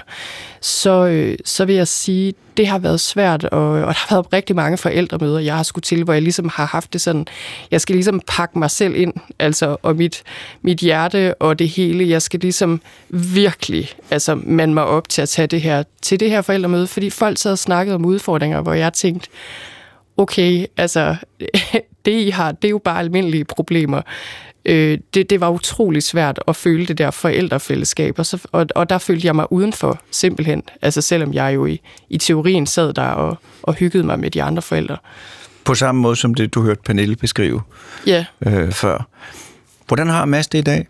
så, øh, så vil jeg sige, det har været svært, og, og der har været rigtig mange forældremøder, jeg har skulle til, hvor jeg ligesom har haft det sådan, jeg skal ligesom pakke mig selv ind, altså, og mit, mit hjerte og det hele, jeg skal ligesom virkelig altså, man mig op til at tage det her, til det her forældremøde, fordi folk sad og snakkede om udfordringer, hvor jeg tænkte, okay, altså, det I har, det er jo bare almindelige problemer øh, det, det var utrolig svært at føle det der forældrefællesskab, og, så, og, og der følte jeg mig udenfor, simpelthen. Altså selvom jeg jo i, i teorien sad der og, og hyggede mig med de andre forældre. På samme måde som det, du hørte Pernille beskrive ja. øh, før. Hvordan har Mads det i dag?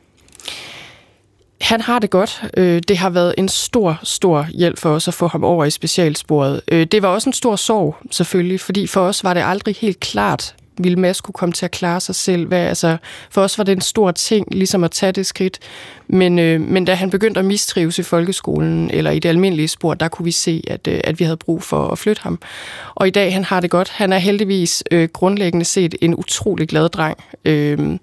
Han har det godt. Øh, det har været en stor, stor hjælp for os at få ham over i specialsporet. Øh, det var også en stor sorg, selvfølgelig, fordi for os var det aldrig helt klart, ville Mads kunne komme til at klare sig selv. Hvad, altså, for os var det en stor ting, ligesom at tage det skridt. Men, øh, men da han begyndte at mistrives i folkeskolen, eller i det almindelige spor, der kunne vi se, at, øh, at vi havde brug for at flytte ham. Og i dag, han har det godt. Han er heldigvis øh, grundlæggende set en utrolig glad dreng. Øh,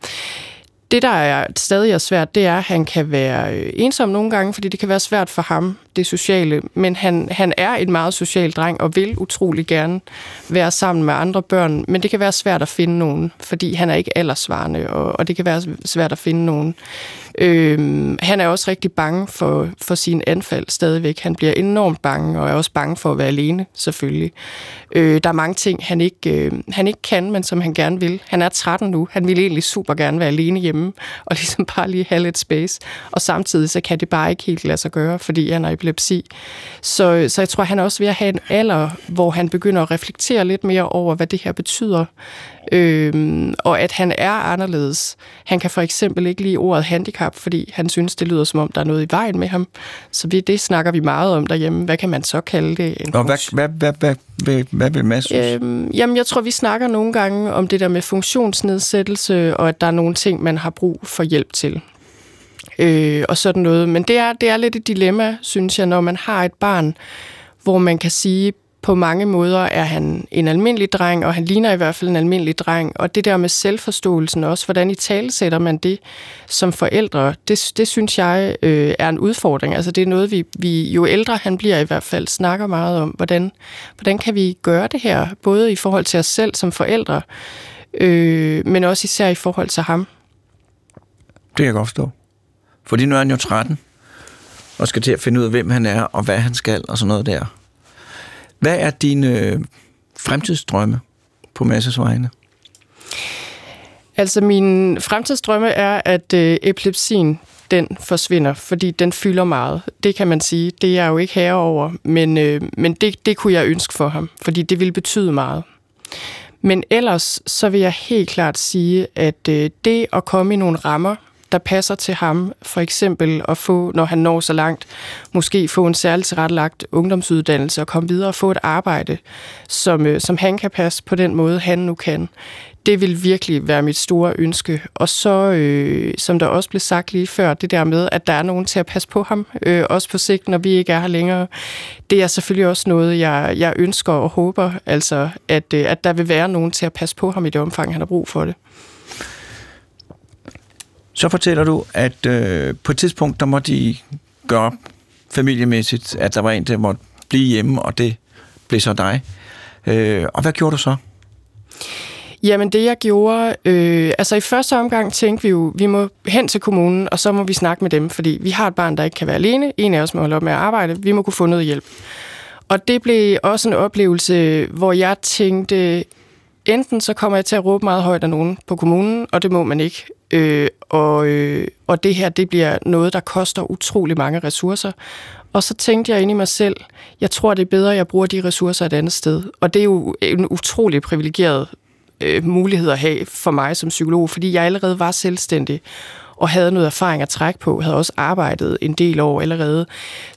det, der er stadig er svært, det er, at han kan være øh, ensom nogle gange, fordi det kan være svært for ham, det sociale. Men han, han er en meget social dreng og vil utrolig gerne være sammen med andre børn. Men det kan være svært at finde nogen, fordi han er ikke aldersvarende, og, og det kan være svært at finde nogen. Øhm, han er også rigtig bange for, for sin anfald stadigvæk. Han bliver enormt bange, og er også bange for at være alene, selvfølgelig. Øh, der er mange ting, han ikke, øh, han ikke kan, men som han gerne vil. Han er 13 nu. Han vil egentlig super gerne være alene hjemme, og ligesom bare lige have lidt space. Og samtidig så kan det bare ikke helt lade sig gøre, fordi han er i epilepsi. Så, så jeg tror, han er også ved at have en alder, hvor han begynder at reflektere lidt mere over, hvad det her betyder. Øhm, og at han er anderledes. Han kan for eksempel ikke lide ordet handicap, fordi han synes, det lyder som om, der er noget i vejen med ham. Så vi, det snakker vi meget om derhjemme. Hvad kan man så kalde det? En og hvad, hvad, hvad, hvad, hvad, hvad vil Mads øhm, Jamen, jeg tror, vi snakker nogle gange om det der med funktionsnedsættelse, og at der er nogle ting, man har brug for hjælp til. Øh, og sådan noget. Men det er, det er lidt et dilemma, synes jeg, når man har et barn, hvor man kan sige, på mange måder er han en almindelig dreng, og han ligner i hvert fald en almindelig dreng. Og det der med selvforståelsen også, hvordan i tale sætter man det som forældre, det, det synes jeg øh, er en udfordring. Altså det er noget, vi, vi jo ældre han bliver i hvert fald, snakker meget om, hvordan, hvordan kan vi gøre det her, både i forhold til os selv som forældre, øh, men også især i forhold til ham. Det kan jeg godt forstå. Fordi nu er han jo 13, og skal til at finde ud af, hvem han er, og hvad han skal, og sådan noget der. Hvad er dine øh, fremtidsdrømme på Masses vegne? Altså, min fremtidsdrømme er, at øh, epilepsien den forsvinder, fordi den fylder meget. Det kan man sige. Det er jeg jo ikke herover, men, øh, men det, det kunne jeg ønske for ham, fordi det ville betyde meget. Men ellers så vil jeg helt klart sige, at øh, det at komme i nogle rammer, der passer til ham. For eksempel at få, når han når så langt, måske få en særligt tilrettelagt ungdomsuddannelse og komme videre og få et arbejde, som, øh, som han kan passe på den måde, han nu kan. Det vil virkelig være mit store ønske. Og så, øh, som der også blev sagt lige før, det der med, at der er nogen til at passe på ham, øh, også på sigt, når vi ikke er her længere, det er selvfølgelig også noget, jeg, jeg ønsker og håber, altså, at, øh, at der vil være nogen til at passe på ham i det omfang, han har brug for det. Så fortæller du, at øh, på et tidspunkt, der måtte de gøre familiemæssigt, at der var en, der måtte blive hjemme, og det blev så dig. Øh, og hvad gjorde du så? Jamen det jeg gjorde, øh, altså i første omgang tænkte vi jo, vi må hen til kommunen, og så må vi snakke med dem, fordi vi har et barn, der ikke kan være alene. En af os må holde op med at arbejde. Vi må kunne få noget hjælp. Og det blev også en oplevelse, hvor jeg tænkte, enten så kommer jeg til at råbe meget højt af nogen på kommunen, og det må man ikke. Øh, og, øh, og det her, det bliver noget, der koster utrolig mange ressourcer. Og så tænkte jeg ind i mig selv, jeg tror, det er bedre, at jeg bruger de ressourcer et andet sted. Og det er jo en utrolig privilegeret øh, mulighed at have for mig som psykolog, fordi jeg allerede var selvstændig og havde noget erfaring at trække på, havde også arbejdet en del år allerede.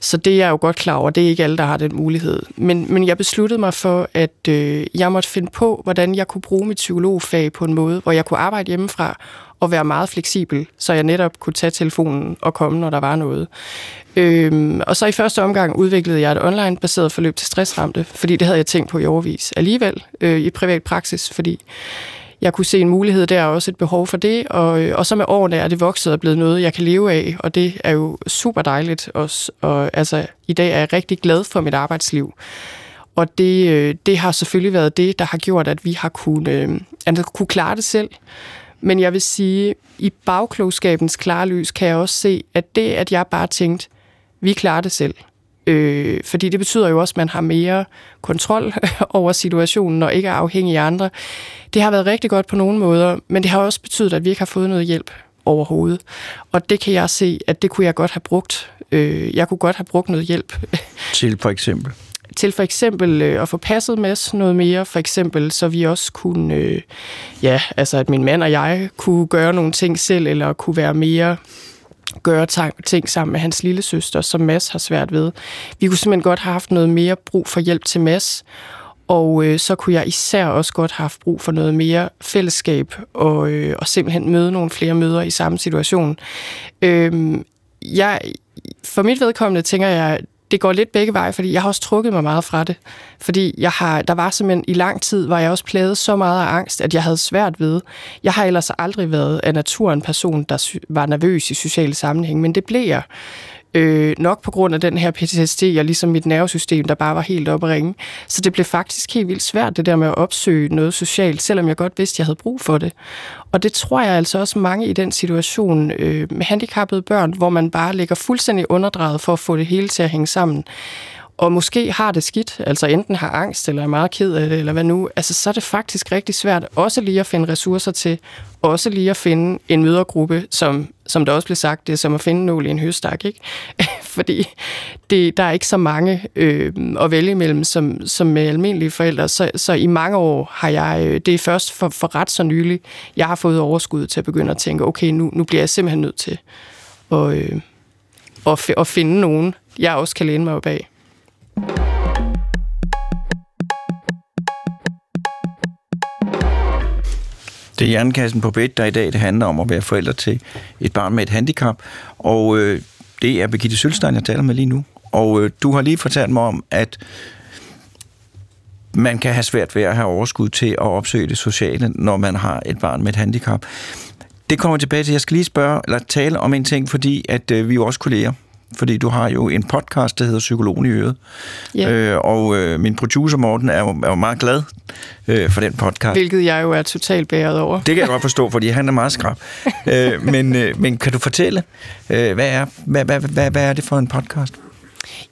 Så det er jeg jo godt klar over, det er ikke alle, der har den mulighed. Men, men jeg besluttede mig for, at øh, jeg måtte finde på, hvordan jeg kunne bruge mit psykologfag på en måde, hvor jeg kunne arbejde hjemmefra og være meget fleksibel, så jeg netop kunne tage telefonen og komme, når der var noget. Øhm, og så i første omgang udviklede jeg et online-baseret forløb til stressramte, fordi det havde jeg tænkt på i overvis alligevel øh, i privat praksis, fordi jeg kunne se en mulighed der, og også et behov for det, og, øh, og så med årene er det vokset og blevet noget, jeg kan leve af, og det er jo super dejligt også, og altså i dag er jeg rigtig glad for mit arbejdsliv. Og det, øh, det har selvfølgelig været det, der har gjort, at vi har kunnet, øh, altså, kunne klare det selv. Men jeg vil sige, i bagklogskabens klarlys kan jeg også se, at det, at jeg bare tænkte, vi klarer det selv. Øh, fordi det betyder jo også, at man har mere kontrol over situationen og ikke er afhængig af andre. Det har været rigtig godt på nogle måder, men det har også betydet, at vi ikke har fået noget hjælp overhovedet. Og det kan jeg se, at det kunne jeg godt have brugt. Øh, jeg kunne godt have brugt noget hjælp. Til for eksempel? Til for eksempel øh, at få passet med noget mere, for eksempel, så vi også kunne, øh, ja, altså at min mand og jeg kunne gøre nogle ting selv, eller kunne være mere gøre ting sammen med hans lille søster, som Mads har svært ved. Vi kunne simpelthen godt have haft noget mere brug for hjælp til Mads, og øh, så kunne jeg især også godt have haft brug for noget mere fællesskab, og, øh, og simpelthen møde nogle flere møder i samme situation. Øh, jeg, for mit vedkommende tænker jeg, det går lidt begge veje, fordi jeg har også trukket mig meget fra det. Fordi jeg har, der var simpelthen i lang tid, var jeg også plaget så meget af angst, at jeg havde svært ved. Jeg har ellers aldrig været af naturen person, der var nervøs i sociale sammenhæng, men det blev jeg. Øh, nok på grund af den her PTSD og ligesom mit nervesystem, der bare var helt oppe at ringe. Så det blev faktisk helt vildt svært, det der med at opsøge noget socialt, selvom jeg godt vidste, at jeg havde brug for det. Og det tror jeg altså også mange i den situation øh, med handicappede børn, hvor man bare ligger fuldstændig underdrejet for at få det hele til at hænge sammen og måske har det skidt, altså enten har angst eller er meget ked af det, eller hvad nu, altså så er det faktisk rigtig svært også lige at finde ressourcer til, også lige at finde en mødergruppe, som, som der også blev sagt, det er som at finde nål i en høstak, ikke? fordi det, der er ikke så mange øh, at vælge imellem som, som med almindelige forældre. Så, så i mange år har jeg, øh, det er først for, for ret så nylig, jeg har fået overskud til at begynde at tænke, okay, nu, nu bliver jeg simpelthen nødt til at, øh, at, at finde nogen, jeg også kan læne mig op af. Det er Hjernekassen på bed, der i dag det handler om at være forældre til et barn med et handicap. Og øh, det er Birgitte Sølstein, jeg taler med lige nu. Og øh, du har lige fortalt mig om, at man kan have svært ved at have overskud til at opsøge det sociale, når man har et barn med et handicap. Det kommer tilbage til. Jeg skal lige spørge, eller tale om en ting, fordi at øh, vi er jo også kolleger fordi du har jo en podcast, der hedder Psykologen i Øret. Ja. Øh, og øh, min producer Morten er jo, er jo meget glad øh, for den podcast. Hvilket jeg jo er totalt bæret over. Det kan jeg godt forstå, fordi han er meget skrab. øh, men, øh, men kan du fortælle, øh, hvad, er, hvad, hvad, hvad, hvad er det for en podcast?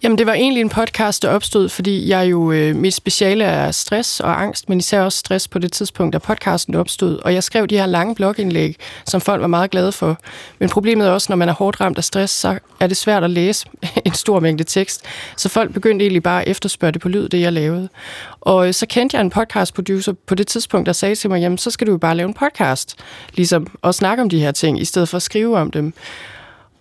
Jamen, det var egentlig en podcast, der opstod, fordi jeg jo, øh, mit speciale er stress og angst, men især også stress på det tidspunkt, da podcasten opstod. Og jeg skrev de her lange blogindlæg, som folk var meget glade for. Men problemet er også, når man er hårdt ramt af stress, så er det svært at læse en stor mængde tekst. Så folk begyndte egentlig bare at efterspørge det på lyd, det jeg lavede. Og øh, så kendte jeg en podcast-producer på det tidspunkt, der sagde til mig, jamen, så skal du jo bare lave en podcast, ligesom, og snakke om de her ting, i stedet for at skrive om dem.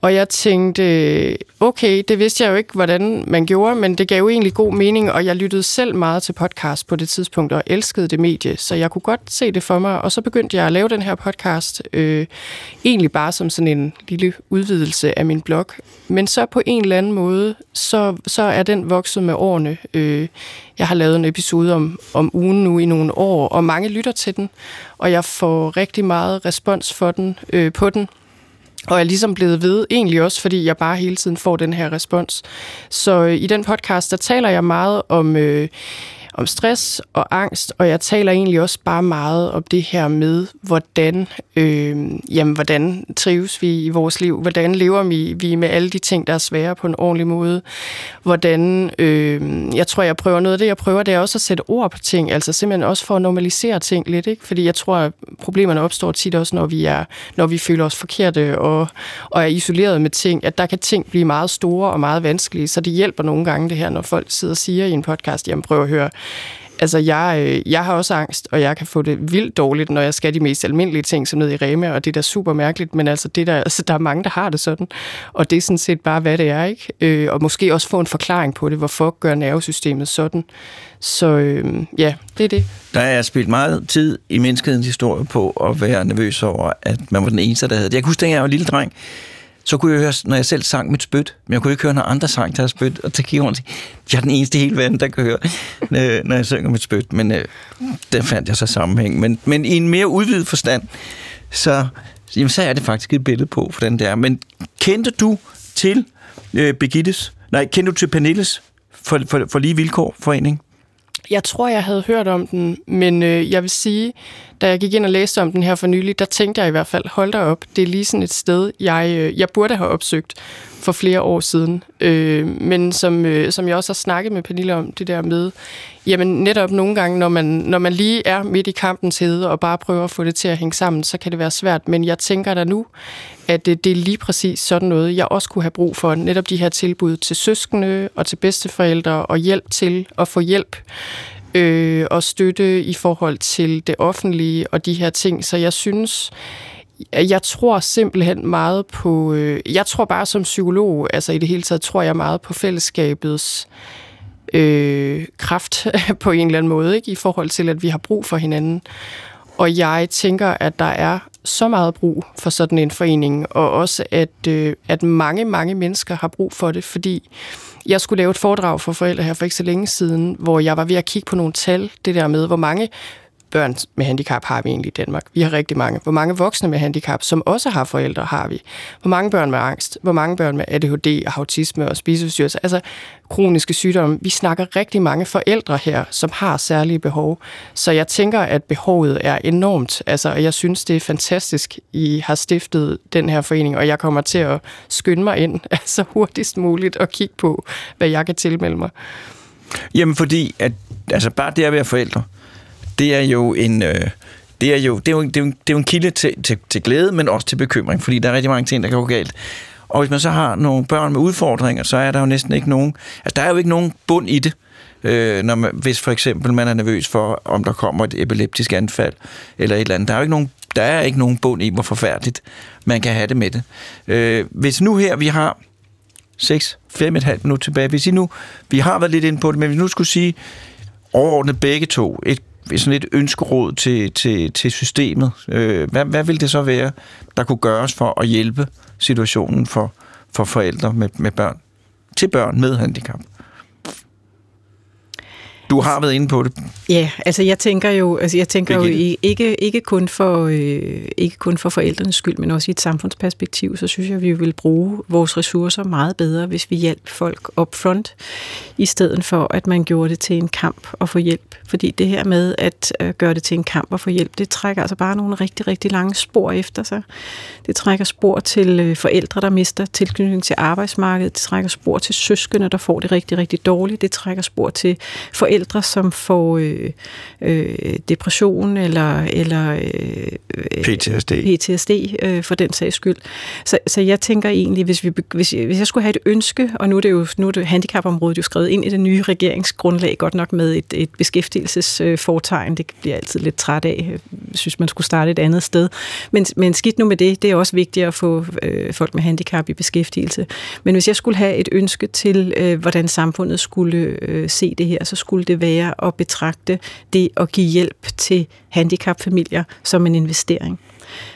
Og jeg tænkte, okay, det vidste jeg jo ikke, hvordan man gjorde, men det gav jo egentlig god mening, og jeg lyttede selv meget til podcast på det tidspunkt, og elskede det medie, så jeg kunne godt se det for mig, og så begyndte jeg at lave den her podcast, øh, egentlig bare som sådan en lille udvidelse af min blog. Men så på en eller anden måde, så, så er den vokset med årene. Øh, jeg har lavet en episode om, om ugen nu i nogle år, og mange lytter til den, og jeg får rigtig meget respons for den, øh, på den, og er ligesom blevet ved, egentlig også, fordi jeg bare hele tiden får den her respons. Så øh, i den podcast, der taler jeg meget om... Øh, om stress og angst, og jeg taler egentlig også bare meget om det her med, hvordan, øh, jamen, hvordan trives vi i vores liv, hvordan lever vi, vi med alle de ting, der er svære på en ordentlig måde, hvordan, øh, jeg tror, jeg prøver noget af det, jeg prøver, det er også at sætte ord på ting, altså simpelthen også for at normalisere ting lidt, ikke? fordi jeg tror, at problemerne opstår tit også, når vi, er, når vi føler os forkerte og, og er isoleret med ting, at der kan ting blive meget store og meget vanskelige, så det hjælper nogle gange det her, når folk sidder og siger i en podcast, jamen prøv at høre, Altså, jeg, øh, jeg har også angst, og jeg kan få det vildt dårligt, når jeg skal de mest almindelige ting, som ned i Rema, og det er da super mærkeligt, men altså, det der, altså, der er mange, der har det sådan, og det er sådan set bare, hvad det er, ikke? Øh, og måske også få en forklaring på det, hvorfor gør nervesystemet sådan. Så øh, ja, det er det. Der er spillet meget tid i menneskehedens historie på at være nervøs over, at man var den eneste, der havde det. Jeg kan huske, da jeg var en lille dreng, så kunne jeg høre, når jeg selv sang mit spyt, men jeg kunne ikke høre, når andre sang deres spyt, og så kiggede rundt jeg er den eneste i hele verden, der kan høre, øh, når jeg synger mit spyt, men øh, der fandt jeg så sammenhæng. Men, men i en mere udvidet forstand, så, jamen, så er det faktisk et billede på, hvordan det er. Men kendte du til øh, Begittes, nej, kendte du til Pernilles for, for, for lige vilkår forening? Jeg tror, jeg havde hørt om den, men øh, jeg vil sige, da jeg gik ind og læste om den her for nylig, der tænkte jeg i hvert fald, hold da op, det er lige sådan et sted, jeg, øh, jeg burde have opsøgt for flere år siden. Øh, men som, øh, som jeg også har snakket med Pernille om, det der med, jamen netop nogle gange, når man, når man lige er midt i kampens hede og bare prøver at få det til at hænge sammen, så kan det være svært. Men jeg tænker da nu, at det, det er lige præcis sådan noget, jeg også kunne have brug for. Netop de her tilbud til søskende og til bedsteforældre og hjælp til at få hjælp øh, og støtte i forhold til det offentlige og de her ting. Så jeg synes, jeg tror simpelthen meget på, øh, jeg tror bare som psykolog, altså i det hele taget, tror jeg meget på fællesskabets øh, kraft på en eller anden måde, ikke? i forhold til, at vi har brug for hinanden. Og jeg tænker, at der er så meget brug for sådan en forening, og også at, øh, at mange, mange mennesker har brug for det, fordi jeg skulle lave et foredrag for forældre her for ikke så længe siden, hvor jeg var ved at kigge på nogle tal, det der med, hvor mange børn med handicap har vi egentlig i Danmark? Vi har rigtig mange. Hvor mange voksne med handicap, som også har forældre, har vi? Hvor mange børn med angst? Hvor mange børn med ADHD og autisme og spiseforstyrrelser? Altså kroniske sygdomme. Vi snakker rigtig mange forældre her, som har særlige behov. Så jeg tænker, at behovet er enormt. Altså, jeg synes, det er fantastisk, I har stiftet den her forening, og jeg kommer til at skynde mig ind altså hurtigst muligt og kigge på, hvad jeg kan tilmelde mig. Jamen fordi, at, altså bare det at være forældre, det er jo en... Øh, det er jo, det er jo, det er jo, det er jo en kilde til, til, til glæde, men også til bekymring, fordi der er rigtig mange ting, der kan gå galt. Og hvis man så har nogle børn med udfordringer, så er der jo næsten ikke nogen... Altså, der er jo ikke nogen bund i det. Øh, når man, hvis for eksempel man er nervøs for, om der kommer et epileptisk anfald, eller et eller andet. Der er jo ikke nogen, der er ikke nogen bund i, hvor forfærdeligt man kan have det med det. Øh, hvis nu her vi har 6, 5,5 minutter tilbage, hvis I nu, vi har været lidt inde på det, men hvis vi nu skulle sige overordnet begge to, et sådan et ønskeråd til, til, til systemet. Øh, hvad, hvad vil det så være, der kunne gøres for at hjælpe situationen for, for forældre med, med børn? Til børn med handicap? Du har været inde på det. Ja, altså jeg tænker jo, altså jeg tænker jo ikke, ikke, kun for, øh, ikke kun for forældrenes skyld, men også i et samfundsperspektiv, så synes jeg, at vi vil bruge vores ressourcer meget bedre, hvis vi hjælper folk up front, i stedet for at man gjorde det til en kamp at få hjælp. Fordi det her med at øh, gøre det til en kamp at få hjælp, det trækker altså bare nogle rigtig, rigtig lange spor efter sig. Det trækker spor til øh, forældre, der mister tilknytning til arbejdsmarkedet. Det trækker spor til søskende, der får det rigtig, rigtig dårligt. Det trækker spor til forældre, forældre, som får øh, øh, depression eller, eller øh, PTSD, PTSD øh, for den sags skyld. Så, så jeg tænker egentlig, hvis, vi, hvis, hvis jeg skulle have et ønske, og nu er det jo nu er det handicapområdet jo skrevet ind i det nye regeringsgrundlag, godt nok med et, et beskæftigelsesfortegn, det bliver jeg altid lidt træt af. Jeg synes, man skulle starte et andet sted. Men, men skidt nu med det, det er også vigtigt at få øh, folk med handicap i beskæftigelse. Men hvis jeg skulle have et ønske til, øh, hvordan samfundet skulle øh, se det her, så skulle det være at betragte det at give hjælp til handicapfamilier som en investering.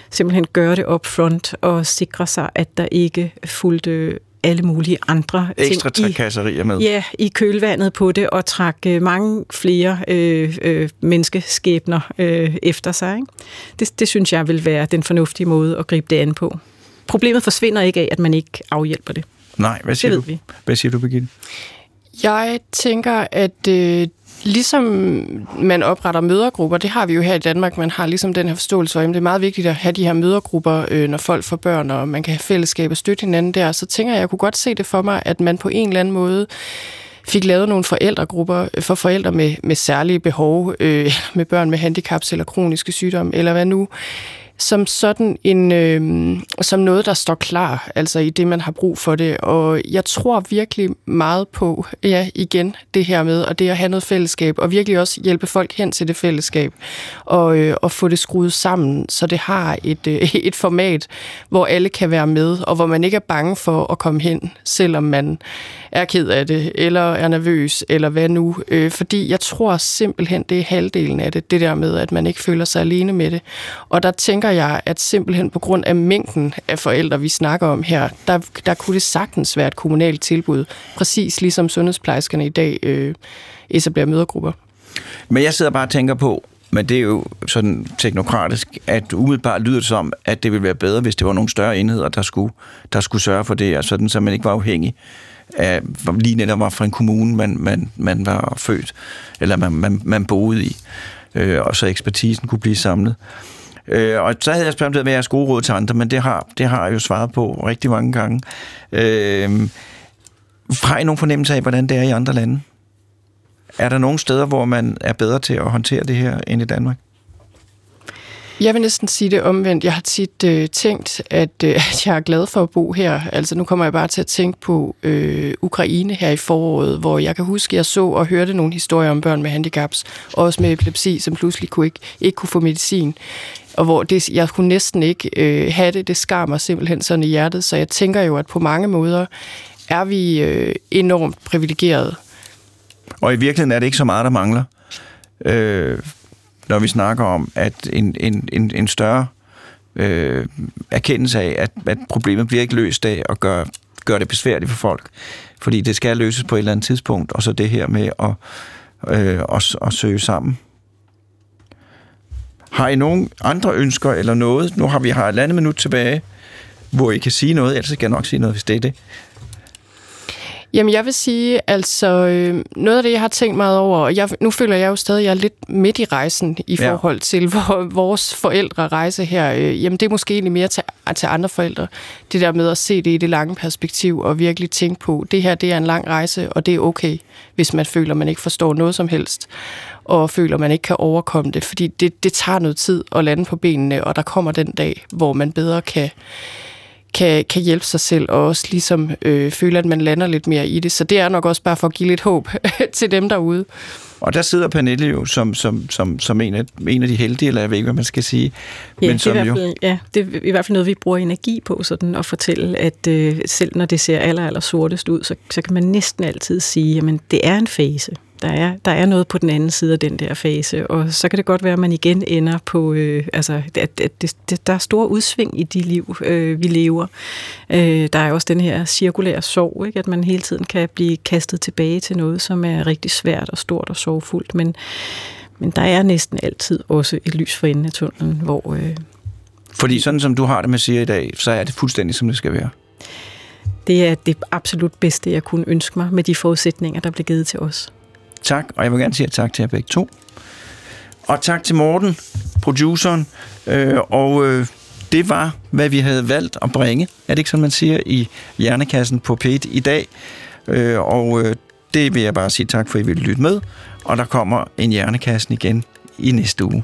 Simpelthen gøre det up front og sikre sig, at der ikke fulgte alle mulige andre Ekstra trakasserier med. Ja, i kølvandet på det, og trække mange flere øh, øh, menneskeskæbner øh, efter sig. Ikke? Det, det synes jeg vil være den fornuftige måde at gribe det an på. Problemet forsvinder ikke af, at man ikke afhjælper det. Nej, hvad siger det du? Vi. Hvad siger du, Birgitte? Jeg tænker, at øh, ligesom man opretter mødergrupper, det har vi jo her i Danmark, man har ligesom den her forståelse for, at det er meget vigtigt at have de her mødergrupper, øh, når folk får børn, og man kan have fællesskab og støtte hinanden der, så tænker jeg, at jeg kunne godt se det for mig, at man på en eller anden måde fik lavet nogle forældregrupper øh, for forældre med, med særlige behov, øh, med børn med handicaps eller kroniske sygdomme, eller hvad nu, som sådan en, øh, som noget, der står klar, altså i det, man har brug for det. Og jeg tror virkelig meget på, ja, igen, det her med, og det at have noget fællesskab, og virkelig også hjælpe folk hen til det fællesskab, og, øh, og få det skruet sammen, så det har et, øh, et format, hvor alle kan være med, og hvor man ikke er bange for at komme hen, selvom man er ked af det, eller er nervøs, eller hvad nu. Øh, fordi jeg tror simpelthen, det er halvdelen af det, det der med, at man ikke føler sig alene med det. Og der tænker jeg, at simpelthen på grund af mængden af forældre, vi snakker om her, der, der kunne det sagtens være et kommunalt tilbud, præcis ligesom sundhedsplejerskerne i dag øh, etablerer mødergrupper. Men jeg sidder bare og tænker på, men det er jo sådan teknokratisk, at umiddelbart lyder det som, at det ville være bedre, hvis det var nogle større enheder, der skulle, der skulle sørge for det, og sådan, så man ikke var afhængig af, lige netop var fra en kommune, man, man, man var født, eller man, man, man boede i, øh, og så ekspertisen kunne blive samlet. Øh, Øh, og så havde jeg spurgt, hvad jeres gode råd til andre, men det har, det har jeg jo svaret på rigtig mange gange. Øh, har I nogen fornemmelse af, hvordan det er i andre lande? Er der nogle steder, hvor man er bedre til at håndtere det her end i Danmark? Jeg vil næsten sige det omvendt. Jeg har tit øh, tænkt, at, øh, at jeg er glad for at bo her. Altså nu kommer jeg bare til at tænke på øh, Ukraine her i foråret, hvor jeg kan huske, at jeg så og hørte nogle historier om børn med handicaps, også med epilepsi, som pludselig kunne ikke, ikke kunne få medicin. Og hvor det, jeg kunne næsten ikke øh, have det. Det skar mig simpelthen sådan i hjertet. Så jeg tænker jo, at på mange måder er vi øh, enormt privilegerede. Og i virkeligheden er det ikke så meget, der mangler. Øh, når vi snakker om, at en, en, en, en større øh, erkendelse af, at, at problemet bliver ikke løst af at gøre, gøre det besværligt for folk. Fordi det skal løses på et eller andet tidspunkt, og så det her med at, øh, at, at søge sammen. Har I nogen andre ønsker eller noget? Nu har vi har et andet minut tilbage, hvor I kan sige noget, ellers skal jeg nok sige noget, hvis det er det. Jamen, jeg vil sige, altså, øh, noget af det, jeg har tænkt meget over, og jeg, nu føler jeg jo stadig, at jeg er lidt midt i rejsen i ja. forhold til hvor, vores forældre rejse her. Øh, jamen, det er måske egentlig mere til, til andre forældre. Det der med at se det i det lange perspektiv, og virkelig tænke på, det her, det er en lang rejse, og det er okay, hvis man føler, man ikke forstår noget som helst, og føler, man ikke kan overkomme det, fordi det, det tager noget tid at lande på benene, og der kommer den dag, hvor man bedre kan kan, kan hjælpe sig selv, og også ligesom øh, føle, at man lander lidt mere i det. Så det er nok også bare for at give lidt håb til dem derude. Og der sidder Pernille jo som, som, som, som en, af, en af de heldige, eller jeg ved ikke, hvad man skal sige. Ja, men det som er i hvert jo, fald, ja, det er i hvert fald noget, vi bruger energi på, sådan at fortælle, at øh, selv når det ser aller, aller sortest ud, så, så kan man næsten altid sige, at det er en fase. Der er, der er noget på den anden side af den der fase, og så kan det godt være, at man igen ender på, øh, altså, at, at det, det, der er store udsving i de liv, øh, vi lever. Øh, der er også den her cirkulære sorg, ikke? at man hele tiden kan blive kastet tilbage til noget, som er rigtig svært og stort og sorgfuldt, men, men der er næsten altid også et lys for enden af tunnelen, hvor... Øh, fordi sådan som du har det med siger i dag, så er det fuldstændig, som det skal være. Det er det absolut bedste, jeg kunne ønske mig med de forudsætninger, der blev givet til os. Tak, og jeg vil gerne sige tak til jer begge to. Og tak til Morten, produceren. Øh, og øh, det var, hvad vi havde valgt at bringe, er det ikke sådan, man siger, i Hjernekassen på p i dag. Øh, og øh, det vil jeg bare sige tak for, at I vil lytte med. Og der kommer en Hjernekassen igen i næste uge.